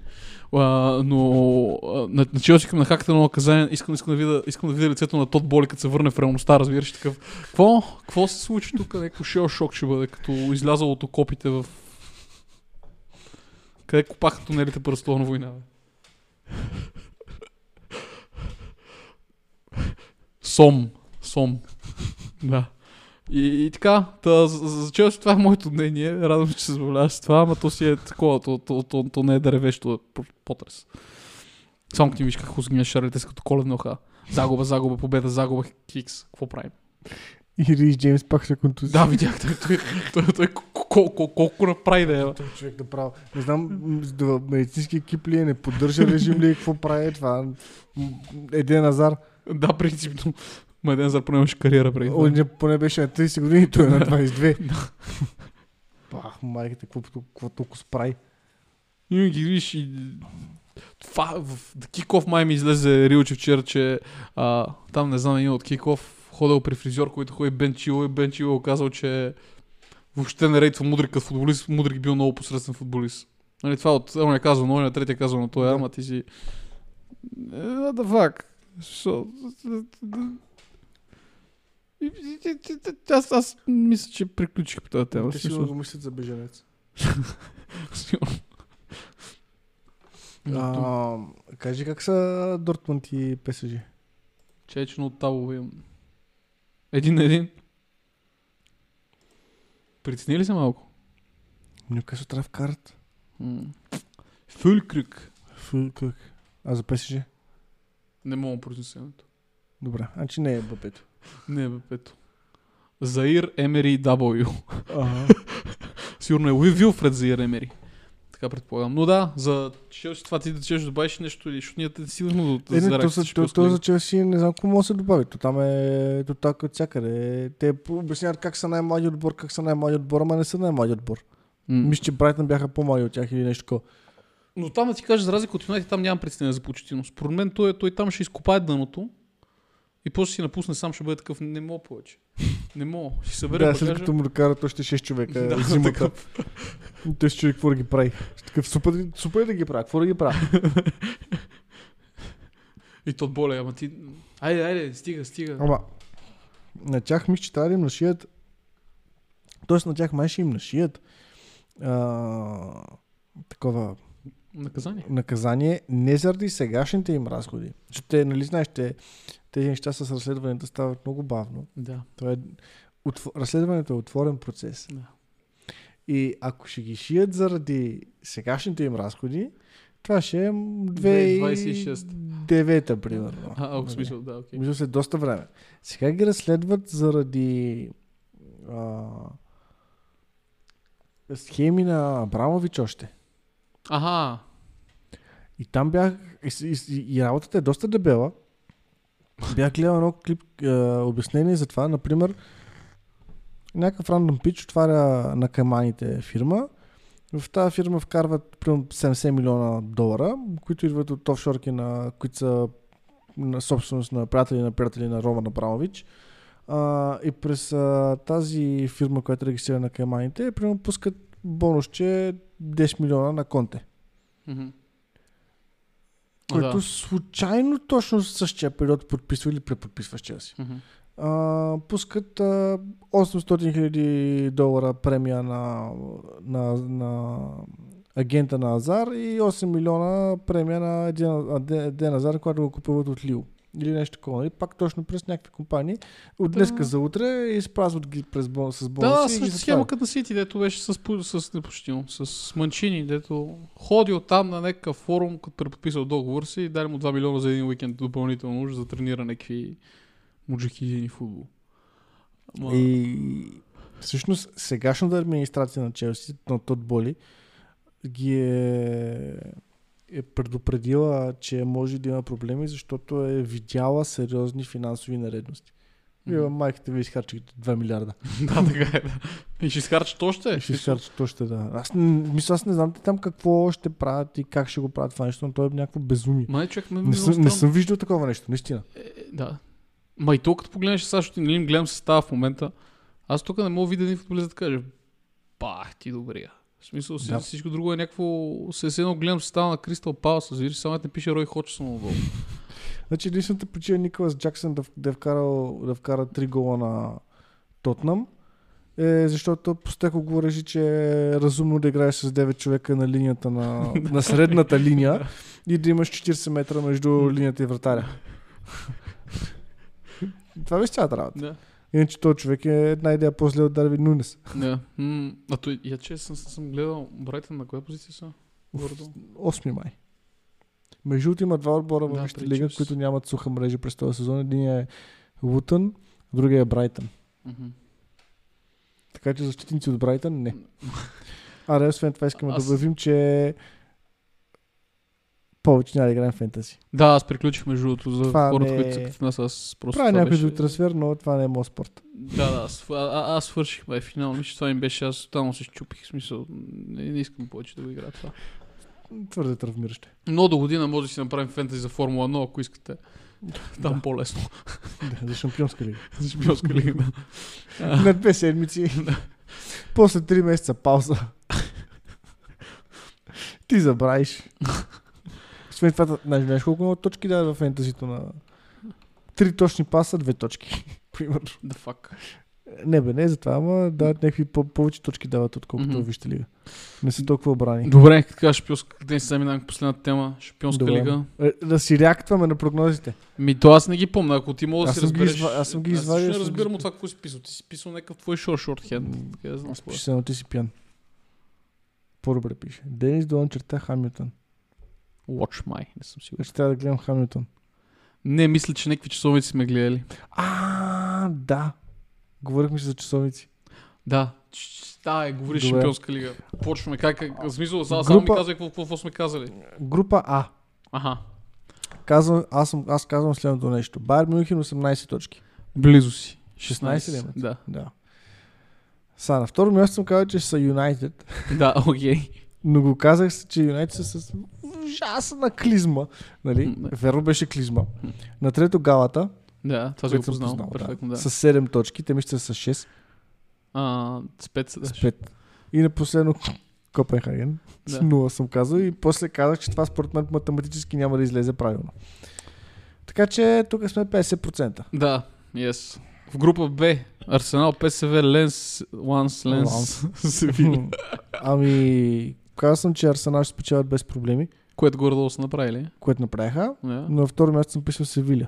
А, но а, на, на Челси искам на хаката на наказание, искам, искам, да видя, искам да видя лицето на Тот Боли, като се върне в реалността, разбираш такъв. Какво? Какво се случи тук? Някакво шел шок ще бъде, като излязало от окопите в... Къде копаха тунелите по на война? Сом. Сом. Да. И, и така, та, за, за Челси това е моето мнение. Радвам се, че се забавляваш с това, ама то си е такова, то, то, то, то не е дървещо, потрес. Само ти виж как сгиня шарлите като коледно ха. Загуба, загуба, победа, загуба, хикс. Какво правим? И Рис Джеймс пак ще контузи. Да, видях. Той, той, той, той, колко, колко направи да е. Той човек да прави. Не знам, медицински екип ли е, не поддържа режим ли е, какво прави това. Един Назар. Да, принципно. Маден за поне имаше кариера преди. О, не, поне беше на 30 години, той е на 22. Пах, майката, какво, толкова справи. И ги видиш и... Това, в Киков май ми излезе Рилче вчера, че а, там не знам един от Киков ходил при фризьор, който ходи Бен Чило и Бен Чило казал, че въобще не рейтва Мудрик като футболист, Мудрик бил много посредствен футболист. Нали, това от едно е казал, но на третия казал на той, ама ти си... What the fuck? Аз, аз мисля, че приключих по тази тема. Те сигурно го мислят за беженец. а, кажи как са Дортмунд и ПСЖ? Чечно от Табо имам. Един на един. Притесни ли се малко? Нюкасо трябва в карт. Фулкрюк. Фулкрюк. А за ПСЖ? Не мога произнесенето. Добре, значи не е бъпето. Не, бе, пето. Заир Емери W. Ага. Сигурно е Уи Вилфред Заир Емери. Така предполагам. Но да, за Челси това ти да чеш добавиш нещо или защото ние сигурно да е, не, то, то, то, за Челси не знам какво може да се добави. То там е то така от всякъде. Те обясняват как са най-млади отбор, как са най-млади отбор, ама не са най-млади отбор. Mm. Мисля, че Брайтън бяха по-млади от тях или нещо такова. Но там да ти кажа, за разлика от Юнайтед, там нямам представление за почетиност. Според мен той, той там ще изкопае дъното и после си напусне сам, ще бъде такъв, не мога повече. Не мога. Ще събере. Да, след като му докара още 6 човека да, зимата. Той ще човек какво да ги прави. Такъв супер, супер да ги прави. Какво да ги прави? И то боле, ама ти... Айде, айде, стига, стига. Ама, на тях мисля, че трябва да им нашият... Тоест на тях май ще им нашият а, такова Наказание. Наказание не заради сегашните им разходи. Те, нали знаеш, те, тези неща с разследването стават много бавно. Да. Това е, отво, разследването е отворен процес. Да. И ако ще ги шият заради сегашните им разходи, това ще е 2009 примерно. А, в смисъл, да, окей. Okay. след доста време. Сега ги разследват заради а, схеми на Абрамович още. Ага. И там бях. И, и, и работата е доста дебела. Бях гледал едно клип е, обяснение за това. Например, някакъв рандом пич отваря на каманите фирма. В тази фирма вкарват примерно 70 милиона долара, които идват от офшорки, на, които са на собственост на приятели на приятели на Роман Абрамович. И през а, тази фирма, която регистрира на Кайманите, примерно пускат бонусче 10 милиона на конте. Mm-hmm. Който да. случайно точно в същия период подписва или преподписва с Челси. Mm-hmm. А, пускат а, 800 хиляди долара премия на, на, на агента на Азар и 8 милиона премия на Ден Азар, когато го купуват от Лил или нещо такова. И пак точно през някакви компании. От днеска да. за утре изпразват ги през бон, с бонуси. Да, с схема като Сити, дето беше с, с, с, с Манчини, дето ходи от там на някакъв форум, като преподписал договор си и дали му 2 милиона за един уикенд допълнително за да тренира някакви муджахидини футбол. Ама... И всъщност сегашната администрация на Челси, на Тот Боли, ги е е предупредила, че може да има проблеми, защото е видяла сериозни финансови наредности. И майката ви изхарчи 2 милиарда. да, така е. Да. И ще изхарчат още. И ще изхарчи то ще да. Аз, мисля, аз не знам там какво ще правят и как ще го правят това нещо, но то е някакво безумие. Май човек ме Не съм, не съм виждал такова нещо, наистина. Е, да. Ма и то като погледнеш САЩ, нали им гледам състава в момента, аз тук не мога да видя един футболист да каже, бах ти добрия. В смисъл, Да. всичко друго е някакво... Се едно гледам състава на Кристал Палас, разбираш, само не пише Рой Ходжсон отдолу. Значи единствената причина Николас Джаксън да, да, е вкарал, да вкара 3 гола на Тотнам е защото Постеко го реши, че е разумно да играеш с 9 човека на линията на, на средната линия и да имаш 40 метра между линията и вратаря. Това беше цялата работа. Да. Иначе този човек е една идея по-зле от Дарвин Нунес. Да. А той, я че съм, съм гледал, Брайтън на коя позиция са? Горе-долу? 8 май. Между другото има два отбора в Да, Висшата прилича лига, които нямат суха мрежа през този сезон. Един е Лутън, другия е Брайтън. Така че защитници от Брайтън не. А, да, освен това искаме Аз- да обявим, че повече няма да играем фентази. Да, аз приключих между другото за Това хората, не които е- са като нас. Аз просто Правя някой беше... друг трансфер, но това не е моят спорт. Да, да, аз, а, аз свърших бе, финално. Мисля, това ми беше, аз тотално се щупих. Смисъл, не, не искам повече да го играя това. Твърде травмиращо. Но до година може да си направим фентези за Формула 1, ако искате. Там Да. по-лесно. Да, за шампионска лига. За шампионска лига. да. На две седмици. После три месеца пауза. Ти забравиш. Освен това, знаеш, знаеш колко много точки дава в фентазито на... Три точни паса, две точки. Примерно. The fuck. Не бе, не за това, ама дават някакви по- повече точки дават, отколкото mm-hmm. вижте лига. Не са толкова обрани. Добре, така шампионска. Днес сега минавам към последната тема. Шампионска Добре. лига. Е, Да си реактваме на прогнозите. Ми, то аз не ги помня. Ако ти мога да Аз си разбереш... изва- аз съм ги Аз извадил, съм не разбирам от това, какво си писал. Ти си писал някакъв твой шорт знам Аз е. пише само ти си пиян. По-добре пише. Денис Долан черта Хамилтон. Watch my. Не съм сигурен. Ще трябва да гледам Хамилтон. Не, мисля, че някакви часовници сме гледали. А, да. Говорихме си за часовници. Да. Да, е, говориш Добре. шампионска лига. Почваме. Как, как, в смисъл, само, само ми казвай какво, какво, какво сме казали. Група А. Аха. Казвам, аз, съм, аз казвам следното нещо. Байер Мюнхен 18 точки. Близо си. 16 ли имат? Да. Да. Са, на второ място съм казал, че са Юнайтед. Да, окей. Но го казах, че Юнайтед са с ужасна клизма. Нали? Верно беше клизма. На трето Галата, Да, това го познал. познал, Перфектно, да. с 7 точки. Те мисля са с 6. А, с 5 се С даш. 5. И на последно Копенхаген. С Да. 0 съм казал. И после казах, че това според мен математически няма да излезе правилно. Така че тук сме 50%. Да, yes. В група Б. Арсенал, ПСВ, Ленс, Ланс, Ленс, ами, казал съм, че Арсенал ще спечелят без проблеми, Което горе-долу са направили. което направиха. Да. Но на второ място съм писал Севиля.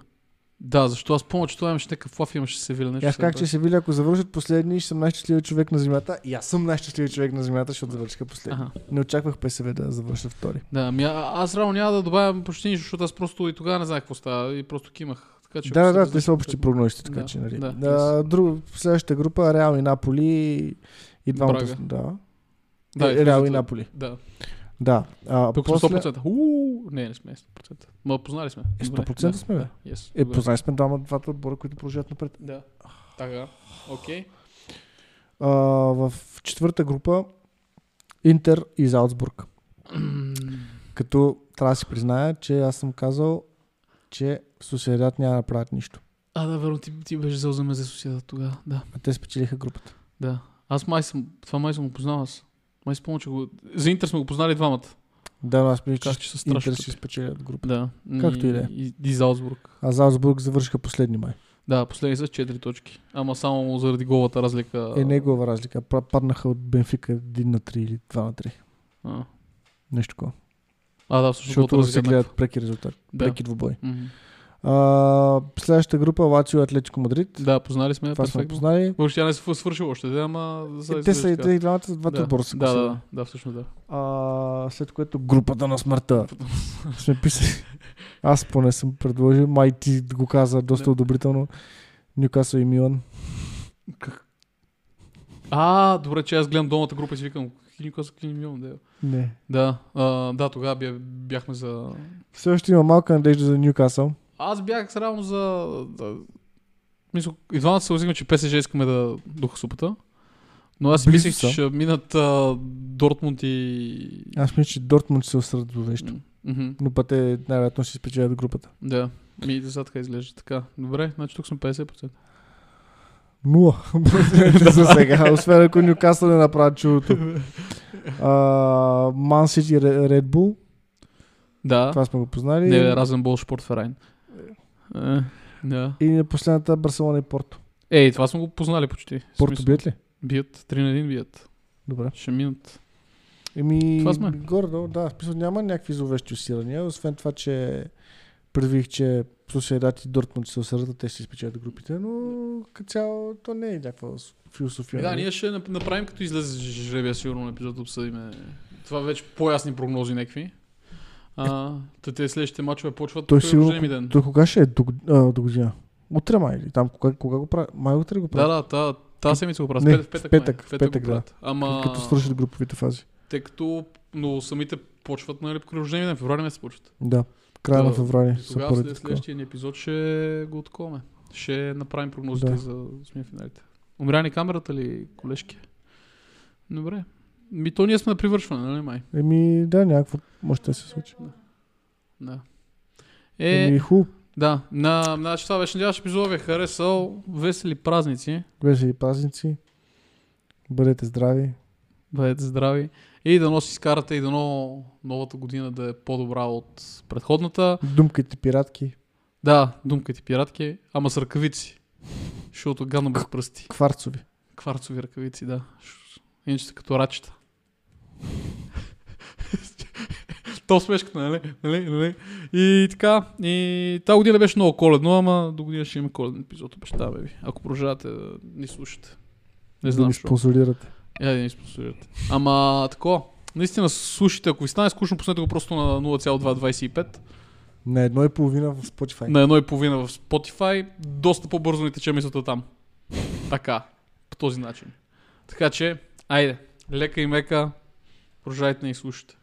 да, защо аз помня, че това имаше някакъв флаф, имаше Севиля. Нещо аз се че Севиля, ако завършат последни, ще съм най-щастливият човек на земята. И аз съм най-щастливият човек на земята, защото завършиха последни. Аха. Не очаквах ПСВ да завършат втори. Да, ами аз реално няма да добавям почти нищо, защото аз просто и тогава не знаех какво става и просто кимах. Така, че Да, да, да, те са общи прогнозите, така Да, че, нали. да, Да, друг, следващата група Реал и Наполи и двамата. Да. Да, Е, Реал и Наполи. Да. Да. А, Тук сме после... 100%. Уу, не, не сме 100%. Ма познали сме. Е, Добре, 100% сме, бе. Да, yes, Е, познали сме двама, двата отбора, които продължават напред. Да. Така. Окей. А, в четвърта група Интер и Залцбург. Като трябва да си призная, че аз съм казал, че Сосиедат няма да направят нищо. А, да, верно, ти, ти беше взел за соседа тогава. Да, А те спечелиха групата. да. Аз май съм, това май съм го познал аз. Май спомня, че го... За Интер сме го познали двамата. Да, аз мисля, че са страшно Интер ще спечелят групата. Да. Както и да е. И, и Залцбург. А Залцбург завършиха последни май. Да, последни с 4 точки. Ама само заради голата разлика. Е, негова разлика. Па- Паднаха от Бенфика 1 на 3 или 2 на 3. А, Нещо такова. а да, всъщност Защото се разлика е гледат преки резултати. Да. Преки двубой. Мгм. А, следващата група Лацио и Атлетико Мадрид. Да, познали сме. Това сме познали. Въобще тя не се свършил още, да, ама... за- Е, те са и те и двамата, двата да, отбора са да, да, да, всъщност да. А, след което групата на смъртта. Сме писали. Аз поне съм предложил. Май ти го каза доста Да. одобрително. Нюкасъл и Милан. А, добре, че аз гледам долната група и си викам, Никос милион, да. Не. Да, а, да, тогава бя, бяхме за... Все още има малка надежда за Нюкасъл. Аз бях равно за... за... Мисля, и двамата се съгласихме, че ПСЖ искаме да духа супата. Но аз Близо мислех, че ще минат а, Дортмунд и... Аз мисля, че Дортмунд се осрат до нещо. Мгм. Но път е най-вероятно ще спечелят групата. Да. Ми и сега така изглежда. Така. Добре, значи тук съм 50%. Нула. за сега, освен ако Нюкасъл не направят чудото. Ман Сити Ред Бул. Да. Това сме го познали. Не, бе, Разенбол Шпортферайн. Е, да. И на последната Барселона и Порто. Ей, това сме го познали почти. Порто бият ли? Бият. 3 на 1 бият. Добре. Ще минат. Еми, Това сме. горе да, смисъл няма някакви зловещи усирания, освен това, че предвих, че Сосиедат и Дортмунд се осърдат, те ще си спечелят групите, но като цяло то не е някаква философия. Е, да, нали? ние ще нап- направим като излезе жребия сигурно на епизод обсъдим. Това вече по-ясни прогнози някакви. А, те следващите мачове почват Той рождения ми ден. до кога ще е? До, а, до година. Утре май или там, кога, кога го прави? Май утре го Да, прави. да, та, тази седмица го правят. Не, в петък, в петък, май. в го петък, да. Ама, Като свършат груповите фази. тъй като, но самите почват нали, при рождения ден, февруари месец почват. Да. Края Да, на феврари са Тогава след следващия ни епизод ще го отковаме. Ще направим прогнозите Да. за смия-финалите. Умря ни камерата ли, колешки? Добре. Ми то ние сме на привършване, нали май? Еми, да, някакво може да се случи. Да. Е... Е, Еми, да, на, значи това беше надяваш епизод ви е харесал. Весели празници. Весели празници. Бъдете здрави. Бъдете здрави. И да носи изкарате и дано новата година да е по-добра от предходната. Думкайте пиратки. Да, думкайте пиратки, ама с ръкавици. Защото гадно без пръсти. Кварцови. Кварцови ръкавици, да. Иначе са като рачета. То смешката, нали? нали? нали? И така, и тази година беше много коледно, ама до година ще има коледен епизод, обещаваме ви. Ако продължавате да ни слушате. Не да знам, ни защо. спонсорирате. Я да ни спонсорирате. Ама, тако, наистина слушайте, ако ви стане скучно, пуснете го просто на 0,225 На едно и половина в Spotify. на едно и половина в Spotify. Доста по-бързо ни тече мисълта там. Така, по този начин. Така че, айде, лека и мека, продължайте да ни слушате.